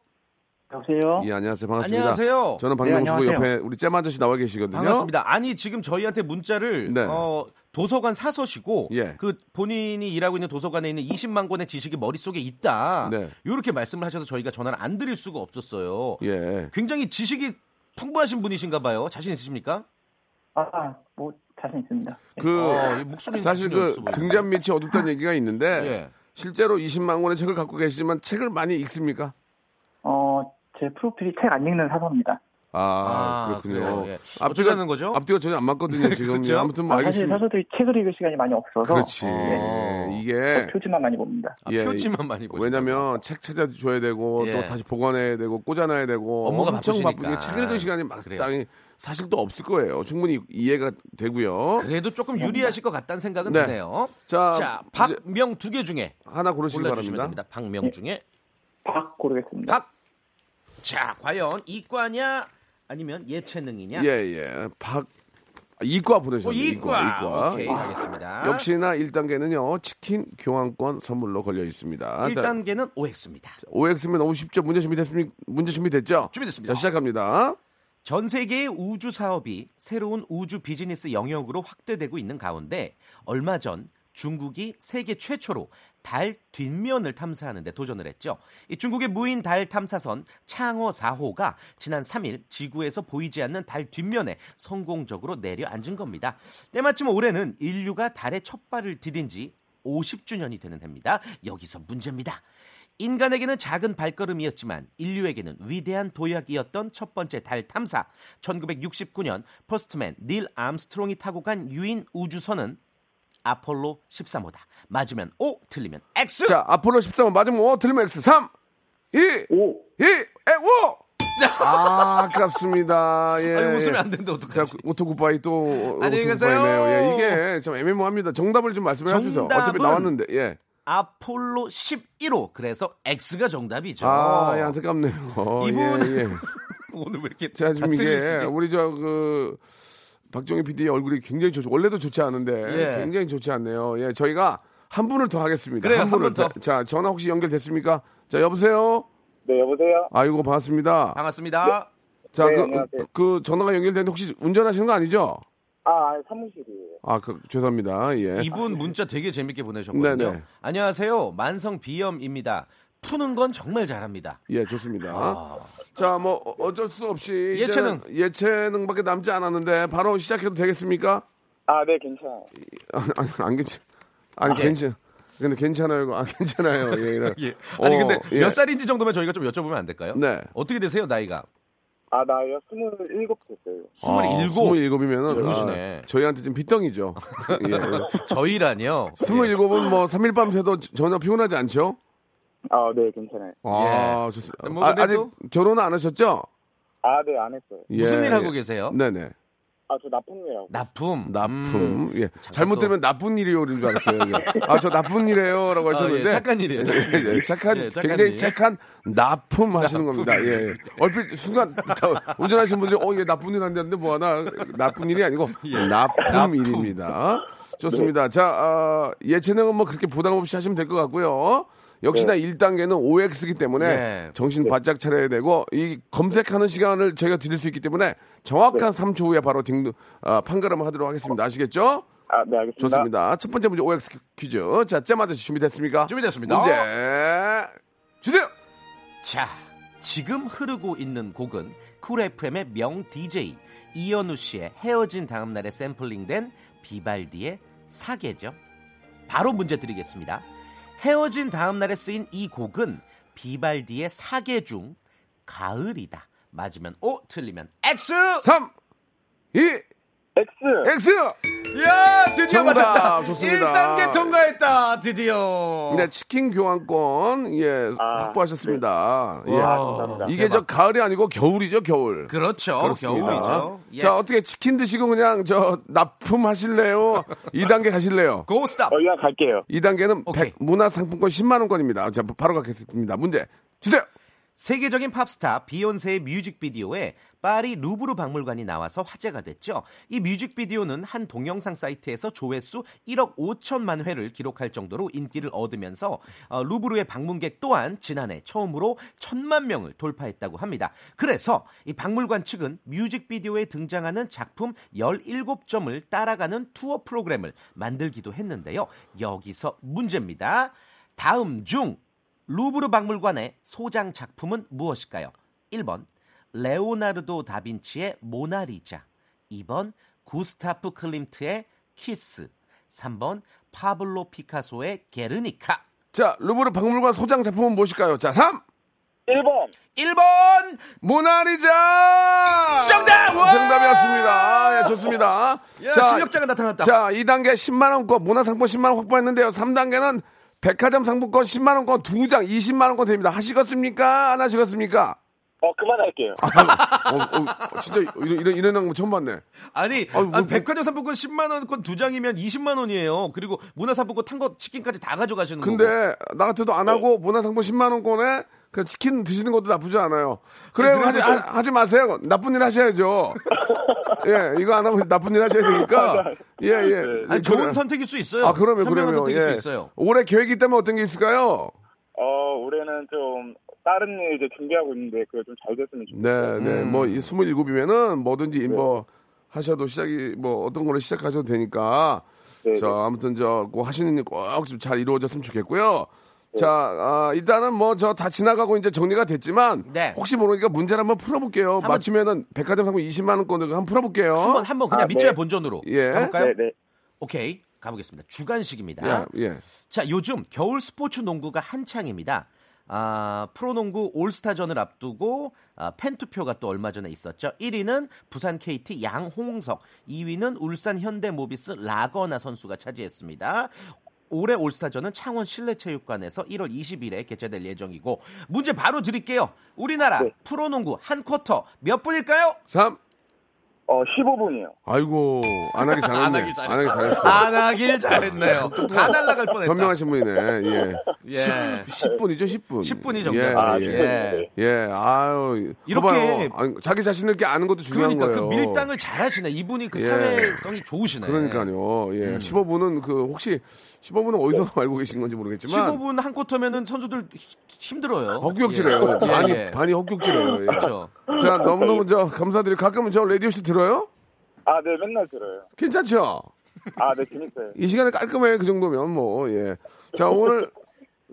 [SPEAKER 4] 여보세요?
[SPEAKER 1] 예, 안녕하세요. 반갑습니다.
[SPEAKER 2] 안녕하세요.
[SPEAKER 1] 저는
[SPEAKER 4] 네,
[SPEAKER 1] 박명수고
[SPEAKER 4] 안녕하세요.
[SPEAKER 1] 옆에 우리 잼 아저씨 나와 계시거든요.
[SPEAKER 2] 반갑습니다. 아니 지금 저희한테 문자를
[SPEAKER 1] 네.
[SPEAKER 2] 어, 도서관 사서시고
[SPEAKER 1] 예.
[SPEAKER 2] 그 본인이 일하고 있는 도서관에 있는 20만 권의 지식이 머릿속에 있다.
[SPEAKER 1] 네.
[SPEAKER 2] 이렇게 말씀을 하셔서 저희가 전화를 안 드릴 수가 없었어요.
[SPEAKER 1] 예.
[SPEAKER 2] 굉장히 지식이 풍부하신 분이신가 봐요. 자신 있으십니까?
[SPEAKER 4] 아, 뭐, 자신 있습니다.
[SPEAKER 1] 그
[SPEAKER 2] 어, 이 목소리는
[SPEAKER 1] 사실 그. 등잔 밑이 어둡다는 얘기가 있는데
[SPEAKER 2] 예.
[SPEAKER 1] 실제로 20만 권의 책을 갖고 계시지만 책을 많이 읽습니까?
[SPEAKER 4] 어, 제 프로필이 책 안 읽는 사서입니다.
[SPEAKER 1] 아,
[SPEAKER 2] 아,
[SPEAKER 1] 그렇군요.
[SPEAKER 2] 예. 어떻게 하는 거죠?
[SPEAKER 1] 앞뒤가 전혀 안 맞거든요. 지금
[SPEAKER 2] 그렇죠?
[SPEAKER 1] 아무튼 뭐
[SPEAKER 4] 아, 사실
[SPEAKER 1] 알겠습니다.
[SPEAKER 4] 사서들이 책을 읽을 시간이 많이 없어서
[SPEAKER 1] 그렇지.
[SPEAKER 2] 어.
[SPEAKER 1] 이게
[SPEAKER 4] 표지만 많이 봅니다.
[SPEAKER 2] 아,
[SPEAKER 1] 예,
[SPEAKER 2] 표지만 많이 보시는
[SPEAKER 1] 왜냐면 책 찾아줘야 되고
[SPEAKER 2] 예.
[SPEAKER 1] 또 다시 보관해야 되고 꽂아놔야 되고
[SPEAKER 2] 업무가
[SPEAKER 1] 엄청
[SPEAKER 2] 바쁘시니까.
[SPEAKER 1] 바쁘게 책 읽을 시간이
[SPEAKER 2] 그래요.
[SPEAKER 1] 마땅히 사실 또 없을 거예요. 충분히 이해가 되고요.
[SPEAKER 2] 그래도 조금 유리하실 것 같다는 생각은
[SPEAKER 1] 네.
[SPEAKER 2] 드네요.
[SPEAKER 1] 자,
[SPEAKER 2] 자, 박명 두 개 중에
[SPEAKER 1] 하나 고르시기 바랍니다.
[SPEAKER 2] 됩니다. 박명 중에
[SPEAKER 4] 박 고르겠습니다.
[SPEAKER 2] 박. 자, 과연 이과냐 아니면 예체능이냐?
[SPEAKER 1] 예, 예. 박 이과
[SPEAKER 2] 어,
[SPEAKER 1] 보내주셨네요.
[SPEAKER 2] 이과. 오케이, 알겠습니다.
[SPEAKER 1] 역시나 1단계는요. 치킨 교환권 선물로 걸려 있습니다.
[SPEAKER 2] 1단계는 OX입니다.
[SPEAKER 1] OX면 너무 쉽죠. 문제 준비됐습니까? 문제 준비됐죠?
[SPEAKER 2] 준비됐습니다.
[SPEAKER 1] 자, 시작합니다.
[SPEAKER 2] 전 세계의 우주 사업이 새로운 우주 비즈니스 영역으로 확대되고 있는 가운데 얼마 전 중국이 세계 최초로 달 뒷면을 탐사하는 데 도전을 했죠. 이 중국의 무인 달 탐사선 창어 4호가 지난 3일 지구에서 보이지 않는 달 뒷면에 성공적으로 내려앉은 겁니다. 때마침 올해는 인류가 달에 첫 발을 디딘 지 50주년이 되는 해입니다. 여기서 문제입니다. 인간에게는 작은 발걸음이었지만 인류에게는 위대한 도약이었던 첫 번째 달 탐사. 1969년 퍼스트맨 닐 암스트롱이 타고 간 유인 우주선은 아폴로 13호다. 맞으면 O, 틀리면 X.
[SPEAKER 1] 자, 아폴로 13번 맞으면 5, 틀리면 X. 3, 2, 5, 2, 에, 5! 아, 아깝습니다. 예.
[SPEAKER 2] 아니, 웃으면
[SPEAKER 1] 예.
[SPEAKER 2] 안 되는데
[SPEAKER 1] 자,
[SPEAKER 2] 어떡하지?
[SPEAKER 1] 오토굿바이 또
[SPEAKER 2] 안녕히
[SPEAKER 1] 오토굿바이네요. 예, 이게 참 애매모호합니다. 정답을 좀 말씀해 주세요. 어차피
[SPEAKER 2] 정답은
[SPEAKER 1] 나왔는데. 예.
[SPEAKER 2] 아폴로 11호. 그래서 X가 정답이죠.
[SPEAKER 1] 아, 예, 안타깝네요. 어,
[SPEAKER 2] 이분-
[SPEAKER 1] 예, 예.
[SPEAKER 2] 오늘 왜 이렇게
[SPEAKER 1] 제가 지금
[SPEAKER 2] 다
[SPEAKER 1] 이게? 우리 저 그 박정희 PD의 얼굴이 굉장히 좋죠. 원래도 좋지 않은데
[SPEAKER 2] 예.
[SPEAKER 1] 굉장히 좋지 않네요. 예, 저희가 한 분을 더 하겠습니다.
[SPEAKER 2] 그래요, 한한
[SPEAKER 1] 분을
[SPEAKER 2] 분 더.
[SPEAKER 1] 자, 전화 혹시 연결됐습니까? 자, 여보세요.
[SPEAKER 4] 네, 여보세요?
[SPEAKER 1] 아이고 반갑습니다.
[SPEAKER 2] 반갑습니다.
[SPEAKER 1] 자,
[SPEAKER 4] 네,
[SPEAKER 1] 그,
[SPEAKER 4] 안녕하세요.
[SPEAKER 1] 그 전화가 연결되는데 혹시 운전하시는 거 아니죠?
[SPEAKER 4] 아, 사무실이에요.
[SPEAKER 1] 아, 그 죄송합니다. 예.
[SPEAKER 2] 이분 문자 되게 재밌게 보내셨거든요.
[SPEAKER 1] 네네.
[SPEAKER 2] 안녕하세요. 만성 비염입니다. 푸는 건 정말 잘합니다.
[SPEAKER 1] 예, 좋습니다.
[SPEAKER 2] 아.
[SPEAKER 1] 자, 뭐 어- 어쩔 수 없이
[SPEAKER 2] 예체능.
[SPEAKER 1] 예체능밖에 남지 않았는데 바로 시작해도 되겠습니까?
[SPEAKER 4] 아, 네, 괜찮아요.
[SPEAKER 1] 아, 아니, 안 괜찮. 아니
[SPEAKER 2] 예.
[SPEAKER 1] 괜찮. 근데 괜찮아요. 아 괜찮아요. 예. 이런.
[SPEAKER 2] 예. 아니
[SPEAKER 1] 어,
[SPEAKER 2] 근데
[SPEAKER 1] 예.
[SPEAKER 2] 몇 살인지 정도면 저희가 좀 여쭤보면 안 될까요?
[SPEAKER 1] 네.
[SPEAKER 2] 어떻게 되세요 나이가?
[SPEAKER 4] 아, 나요? 27 됐어요.
[SPEAKER 2] 스물일곱.
[SPEAKER 1] 스물일곱이면은
[SPEAKER 2] 젊으시네.
[SPEAKER 1] 아, 저희한테 지금 빗덩이죠. 예.
[SPEAKER 2] 저희라니요.
[SPEAKER 1] 스물일곱은 뭐 3일 밤 새도 전혀 피곤하지 않죠?
[SPEAKER 4] 아, 네, 괜찮아요.
[SPEAKER 1] 아, 좋습니다.
[SPEAKER 2] 뭐
[SPEAKER 1] 아, 아직 결혼은 안 하셨죠?
[SPEAKER 4] 아, 네, 안 했어요.
[SPEAKER 1] 예,
[SPEAKER 2] 무슨 일 하고
[SPEAKER 1] 예.
[SPEAKER 2] 계세요?
[SPEAKER 1] 네네.
[SPEAKER 4] 아, 저 나쁜 일하고.
[SPEAKER 2] 납품.
[SPEAKER 1] 납품.
[SPEAKER 2] 음.
[SPEAKER 1] 예. 잘못
[SPEAKER 2] 또-
[SPEAKER 1] 들으면 나쁜 일이요. 이런 줄 알았어요. 예. 아, 저 나쁜 일이에요. 라고 하셨는데.
[SPEAKER 2] 아, 예, 착한 일이에요, 착한 일.
[SPEAKER 1] 예, 예, 착한,
[SPEAKER 2] 예, 착한
[SPEAKER 1] 굉장히
[SPEAKER 2] 일.
[SPEAKER 1] 착한 납품 하시는 겁니다. 예. 예. 얼핏 순간 운전하시는 분들이 어, 이게 나쁜 일 한다는데 뭐 하나. 나쁜 일이 아니고 납품,
[SPEAKER 2] 예. 납품.
[SPEAKER 1] 일입니다. 좋습니다. 자, 어, 예체능은 뭐 그렇게 부담 없이 하시면 될 것 같고요. 역시나 1단계는 OX이기 때문에
[SPEAKER 2] 네.
[SPEAKER 1] 정신 바짝 차려야 되고 이 검색하는 시간을 저희가 드릴 수 있기 때문에 정확한 3초 후에 바로 딩, 어, 판가름을 하도록 하겠습니다. 아시겠죠?
[SPEAKER 4] 아, 네, 알겠습니다.
[SPEAKER 1] 좋습니다. 첫 번째 문제 OX 퀴즈. 자, 잼마드 준비됐습니까?
[SPEAKER 2] 준비됐습니다.
[SPEAKER 1] 문제 주세요.
[SPEAKER 2] 자, 지금 흐르고 있는 곡은 쿨 FM의 명 DJ 이현우 씨의 헤어진 다음 날에 샘플링된 비발디의 사계죠. 바로 문제 드리겠습니다. 헤어진 다음 날에 쓰인 이 곡은 비발디의 사계 중 가을이다. 맞으면 O, 틀리면 X.
[SPEAKER 1] 3 2
[SPEAKER 4] X!
[SPEAKER 1] X.
[SPEAKER 2] 야, 드디어. 맞았다.
[SPEAKER 1] 좋습니다.
[SPEAKER 2] 1단계 통과했다. 드디어.
[SPEAKER 1] 네, 치킨 교환권 예
[SPEAKER 4] 아,
[SPEAKER 1] 확보하셨습니다. 예.
[SPEAKER 4] 아, 감사합니다.
[SPEAKER 1] 이게 저 가을이 아니고 겨울이죠, 겨울.
[SPEAKER 2] 그렇죠.
[SPEAKER 1] 그렇습니다.
[SPEAKER 2] 겨울이죠. 예.
[SPEAKER 1] 자, 어떻게 치킨 드시고 그냥 저 납품하실래요? 2단계 가실래요?
[SPEAKER 2] Go stop.
[SPEAKER 4] 어, 갈게요.
[SPEAKER 1] 2단계는
[SPEAKER 2] 오케이.
[SPEAKER 1] 문화 상품권 10만 원권입니다. 자, 바로 가겠습니다. 문제 주세요.
[SPEAKER 2] 세계적인 팝스타 비욘세의 뮤직비디오에 파리 루브르 박물관이 나와서 화제가 됐죠. 이 뮤직비디오는 한 동영상 사이트에서 조회수 1억 5천만 회를 기록할 정도로 인기를 얻으면서 어, 루브르의 방문객 또한 지난해 처음으로 천만 명을 돌파했다고 합니다. 그래서 이 박물관 측은 뮤직비디오에 등장하는 작품 17점을 따라가는 투어 프로그램을 만들기도 했는데요. 여기서 문제입니다. 다음 중 루브르 박물관의 소장 작품은 무엇일까요? 1번 레오나르도 다빈치의 모나리자 2번 구스타프 클림트의 키스 3번 파블로 피카소의 게르니카
[SPEAKER 1] 자, 루브르 박물관 소장 작품은 무엇일까요? 자, 3
[SPEAKER 4] 1번!
[SPEAKER 2] 1번
[SPEAKER 1] 모나리자!
[SPEAKER 2] 정답! 와!
[SPEAKER 1] 정답이었습니다. 아, 예, 좋습니다.
[SPEAKER 2] 야, 실력자가 나타났다.
[SPEAKER 1] 자, 2단계 10만원권, 문화상품 10만원 확보했는데요. 3단계는 백화점 상품권 10만원권 2장 20만원권 됩니다. 하시겠습니까? 안 하시겠습니까?
[SPEAKER 4] 어, 그만할게요.
[SPEAKER 1] 어, 어, 진짜 이런, 이런, 이런 거 처음 봤네.
[SPEAKER 2] 아니,
[SPEAKER 1] 아유, 뭐,
[SPEAKER 2] 아, 백화점 상품권 10만 원권 두 장이면 20만 원이에요. 그리고 문화상품권 탄 거 치킨까지 다 가져가시는 거고.
[SPEAKER 1] 근데 나 같아도 안 하고 문화상품 10만 원권에 그 치킨 드시는 것도 나쁘지 않아요. 그래요.
[SPEAKER 2] 그래도
[SPEAKER 1] 하지,
[SPEAKER 2] 좀-
[SPEAKER 1] 하, 하지 마세요. 나쁜 일 하셔야죠. 예, 이거 안 하면 나쁜 일 하셔야 되니까. 예, 예.
[SPEAKER 2] 아니, 좋은
[SPEAKER 1] 그래.
[SPEAKER 2] 선택일 수 있어요.
[SPEAKER 1] 아, 그러면, 그러면.
[SPEAKER 2] 선택일
[SPEAKER 1] 예.
[SPEAKER 2] 수 있어요.
[SPEAKER 1] 올해 계획이 있다면 어떤 게 있을까요?
[SPEAKER 4] 어, 올해는 좀
[SPEAKER 7] 다른 일 이제 준비하고 있는데 그게 좀잘 됐으면
[SPEAKER 1] 네,
[SPEAKER 7] 좋겠어요.
[SPEAKER 1] 네.
[SPEAKER 2] 음.
[SPEAKER 1] 뭐, 이 27이면은 뭐든지 뭐 하셔도 시작이 뭐 어떤 걸로 시작하셔도 되니까.
[SPEAKER 7] 네,
[SPEAKER 1] 자,
[SPEAKER 7] 네.
[SPEAKER 1] 아무튼 저, 꼭 하시는 일 꼭 좀 잘 이루어졌으면 좋겠고요. 자, 아, 일단은 뭐 저 다 지나가고 이제 정리가 됐지만.
[SPEAKER 2] 네.
[SPEAKER 1] 혹시 모르니까 문제를 한번 풀어볼게요. 맞추면은 백화점 상품 20만 원권을 한번 풀어볼게요.
[SPEAKER 2] 한번 한번 그냥
[SPEAKER 7] 아,
[SPEAKER 2] 밑줄
[SPEAKER 7] 네.
[SPEAKER 2] 본전으로
[SPEAKER 1] 예.
[SPEAKER 2] 가볼까요?
[SPEAKER 7] 네, 네.
[SPEAKER 2] 오케이 가보겠습니다. 주간식입니다.
[SPEAKER 1] 예, 예.
[SPEAKER 2] 자, 요즘 겨울 스포츠 농구가 한창입니다. 아, 프로농구 올스타전을 앞두고 아, 팬 투표가 또 얼마 전에 있었죠. 1위는 부산 KT 양홍석, 2위는 울산 현대모비스 라거나 선수가 차지했습니다. 올해 올스타전은 창원 실내체육관에서 1월 20일에 개최될 예정이고 문제 바로 드릴게요. 우리나라
[SPEAKER 7] 네.
[SPEAKER 2] 프로농구 한 쿼터 몇 분일까요?
[SPEAKER 1] 3.
[SPEAKER 7] 어, 15분이요.
[SPEAKER 1] 아이고, 안 하기 잘했네.
[SPEAKER 2] 안 하길 잘했다.
[SPEAKER 1] 안 하기 잘했어.
[SPEAKER 2] 안 하길 잘했네요. 다 날라갈 뻔했다.
[SPEAKER 1] 현명하신 분이네. 예.
[SPEAKER 2] 예.
[SPEAKER 1] 10, 분이죠 10분.
[SPEAKER 2] 10분이 정도.
[SPEAKER 1] 예,
[SPEAKER 7] 아,
[SPEAKER 1] 예.
[SPEAKER 2] 예.
[SPEAKER 1] 예, 아유.
[SPEAKER 2] 이렇게-
[SPEAKER 1] 봐봐요. 아니, 자기 자신을 이렇게 아는 것도 중요한
[SPEAKER 2] 그러니까 그
[SPEAKER 1] 거예요.
[SPEAKER 2] 밀당을 잘하시네. 이분이 그
[SPEAKER 1] 예.
[SPEAKER 2] 사회성이 좋으시네.
[SPEAKER 1] 그러니까요. 예.
[SPEAKER 2] 음.
[SPEAKER 1] 15분은 그 혹시 15분은 어디서 알고 계신 건지 모르겠지만
[SPEAKER 2] 15분 한 쿼터면은 선수들 히- 힘들어요.
[SPEAKER 1] 헛격질해요.
[SPEAKER 2] 예.
[SPEAKER 1] 반이
[SPEAKER 2] 예.
[SPEAKER 1] 반이 헛격질해요. 예.
[SPEAKER 2] 그렇죠.
[SPEAKER 1] 자, 너무너무 저 감사드리고 가끔은 저 라디오 씨 들어요?
[SPEAKER 7] 아, 네, 맨날 들어요.
[SPEAKER 1] 괜찮죠?
[SPEAKER 7] 아, 네, 재밌어요.
[SPEAKER 1] 이 시간에 깔끔해 그 정도면 뭐 예. 자, 오늘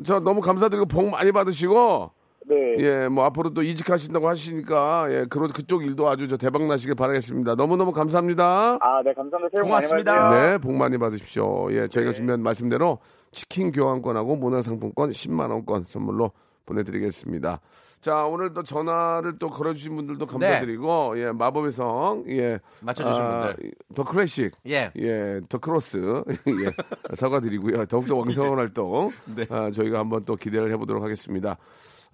[SPEAKER 1] 저 너무 감사드리고 복 많이 받으시고
[SPEAKER 7] 네.
[SPEAKER 1] 예, 뭐 앞으로 또 이직하신다고 하시니까 예, 그런 그쪽 일도 아주 저 대박 나시길 바라겠습니다. 너무너무 감사합니다.
[SPEAKER 7] 아, 네, 감사합니다. 새해 복 많이
[SPEAKER 2] 고맙습니다.
[SPEAKER 7] 받으세요.
[SPEAKER 1] 네, 복 많이 받으십시오. 예, 저희가 준비한 말씀대로 치킨 교환권하고 문화상품권 10만 원권 선물로 보내드리겠습니다. 자, 오늘 또 전화를 또 걸어주신 분들도 감사드리고 예, 마법의 성, 예,
[SPEAKER 2] 맞춰주신 분들.
[SPEAKER 1] 더 클래식,
[SPEAKER 2] 예.
[SPEAKER 1] 예, 더 크로스, 예, 사과드리고요. 더욱더 왕성한 활동,
[SPEAKER 2] 네.
[SPEAKER 1] 아, 저희가 한번 또 기대를 해보도록 하겠습니다.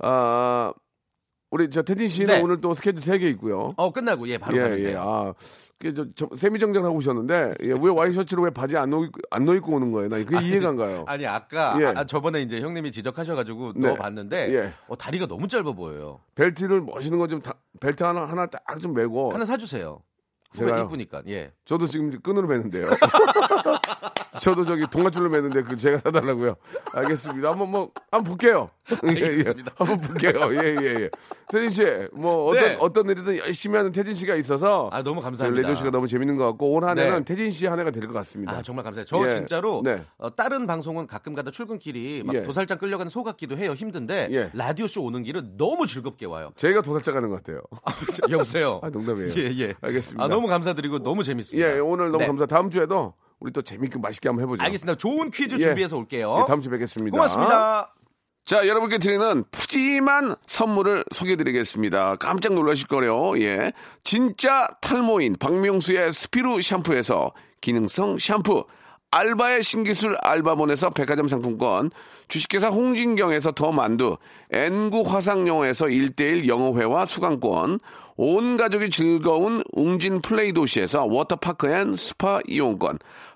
[SPEAKER 1] 아, 우리 저 태진 씨는
[SPEAKER 2] 네.
[SPEAKER 1] 오늘 또 스케줄 3개 있고요.
[SPEAKER 2] 어 끝나고 예 바로
[SPEAKER 1] 예,
[SPEAKER 2] 가는데요.
[SPEAKER 1] 예. 아, 그, 저, 저, 세미 정장 하고 오셨는데, 예, 왜 와이셔츠로 왜 바지 안 넣, 안 넣고 오는 거예요? 나 그게 이해가 안 가요.
[SPEAKER 2] 아니 아까
[SPEAKER 1] 예.
[SPEAKER 2] 아, 저번에 이제 형님이 지적하셔가지고
[SPEAKER 1] 네.
[SPEAKER 2] 넣어봤는데
[SPEAKER 1] 예.
[SPEAKER 2] 어, 다리가 너무 짧아 보여요.
[SPEAKER 1] 벨트를 멋있는 거 좀, 벨트 하나, 하나 딱 좀 메고.
[SPEAKER 2] 하나 사주세요.
[SPEAKER 1] 제가요?
[SPEAKER 2] 이쁘니까 예.
[SPEAKER 1] 저도 지금 끈으로 매는데요. 저도 저기 동아줄로 매는데 그 제가 사달라고요. 알겠습니다. 한번 뭐 한번 볼게요. 예, 예.
[SPEAKER 2] 알겠습니다.
[SPEAKER 1] 한번 볼게요. 예, 예, 예. 태진 씨, 뭐 어떤
[SPEAKER 2] 네.
[SPEAKER 1] 어떤 일이든 열심히 하는 태진 씨가 있어서
[SPEAKER 2] 아 너무
[SPEAKER 1] 그
[SPEAKER 2] 감사합니다.
[SPEAKER 1] 레디오 씨가 너무 재밌는 것 같고 올 한해는
[SPEAKER 2] 네.
[SPEAKER 1] 태진 씨 한 해가 될 것 같습니다.
[SPEAKER 2] 아 정말 감사해요. 저
[SPEAKER 1] 예.
[SPEAKER 2] 진짜로
[SPEAKER 1] 네.
[SPEAKER 2] 어, 다른 방송은 가끔가다 출근길이 막
[SPEAKER 1] 예.
[SPEAKER 2] 도살장 끌려가는 소 같기도 해요. 힘든데
[SPEAKER 1] 예.
[SPEAKER 2] 라디오 쇼 오는 길은 너무 즐겁게 와요.
[SPEAKER 1] 저희가 도살자 가는 것 같아요.
[SPEAKER 2] 여보세요.
[SPEAKER 1] 아, 농담이에요.
[SPEAKER 2] 예, 예.
[SPEAKER 1] 알겠습니다.
[SPEAKER 2] 아, 너무 감사드리고 너무 재밌습니다.
[SPEAKER 1] 예, 오늘 너무
[SPEAKER 2] 네.
[SPEAKER 1] 감사. 다음 주에도 우리 또 재밌게 맛있게 한번 해보죠.
[SPEAKER 2] 알겠습니다. 좋은 퀴즈
[SPEAKER 1] 예.
[SPEAKER 2] 준비해서 올게요.
[SPEAKER 1] 예, 다음 주에 뵙겠습니다.
[SPEAKER 2] 고맙습니다.
[SPEAKER 1] 자, 여러분께 드리는 푸짐한 선물을 소개해드리겠습니다. 깜짝 놀라실 거래요. 예. 진짜 탈모인 박명수의 스피루 샴푸에서 기능성 샴푸. 알바의 신기술 알바몬에서 백화점 상품권, 주식회사 홍진경에서 더 만두, N구 화상영어에서 1대1 영어회화 수강권, 온 가족이 즐거운 웅진 플레이 도시에서 워터파크 and 스파 이용권,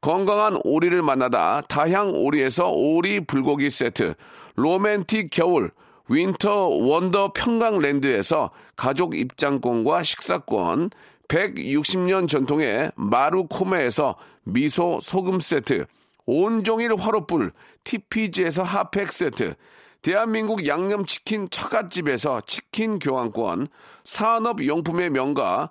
[SPEAKER 1] 건강한 오리를 만나다 다향 오리에서 오리 불고기 세트, 로맨틱 겨울 윈터 원더 평강랜드에서 가족 입장권과 식사권, 160년 전통의 마루코메에서 미소 소금 세트, 온종일 화로불 TPG에서 핫팩 세트, 대한민국 양념치킨 처갓집에서 치킨 교환권, 산업용품의 명가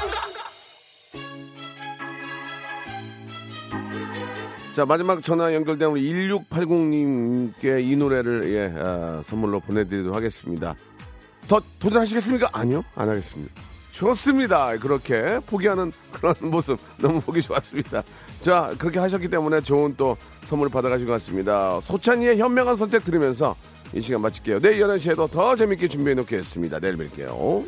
[SPEAKER 1] 자 마지막 전화 연결된 우리 1680님께 이 노래를 예 아, 선물로 보내드리도록 하겠습니다. 더 도전하시겠습니까? 아니요 안 하겠습니다. 좋습니다. 그렇게 포기하는 그런 모습 너무 보기 좋았습니다. 자, 그렇게 하셨기 때문에 좋은 또 선물을 받아가신 것 같습니다. 소찬이의 현명한 선택 들으면서 이 시간 마칠게요. 내일 11시에도 더 재밌게 준비해 놓겠습니다. 내일 뵐게요.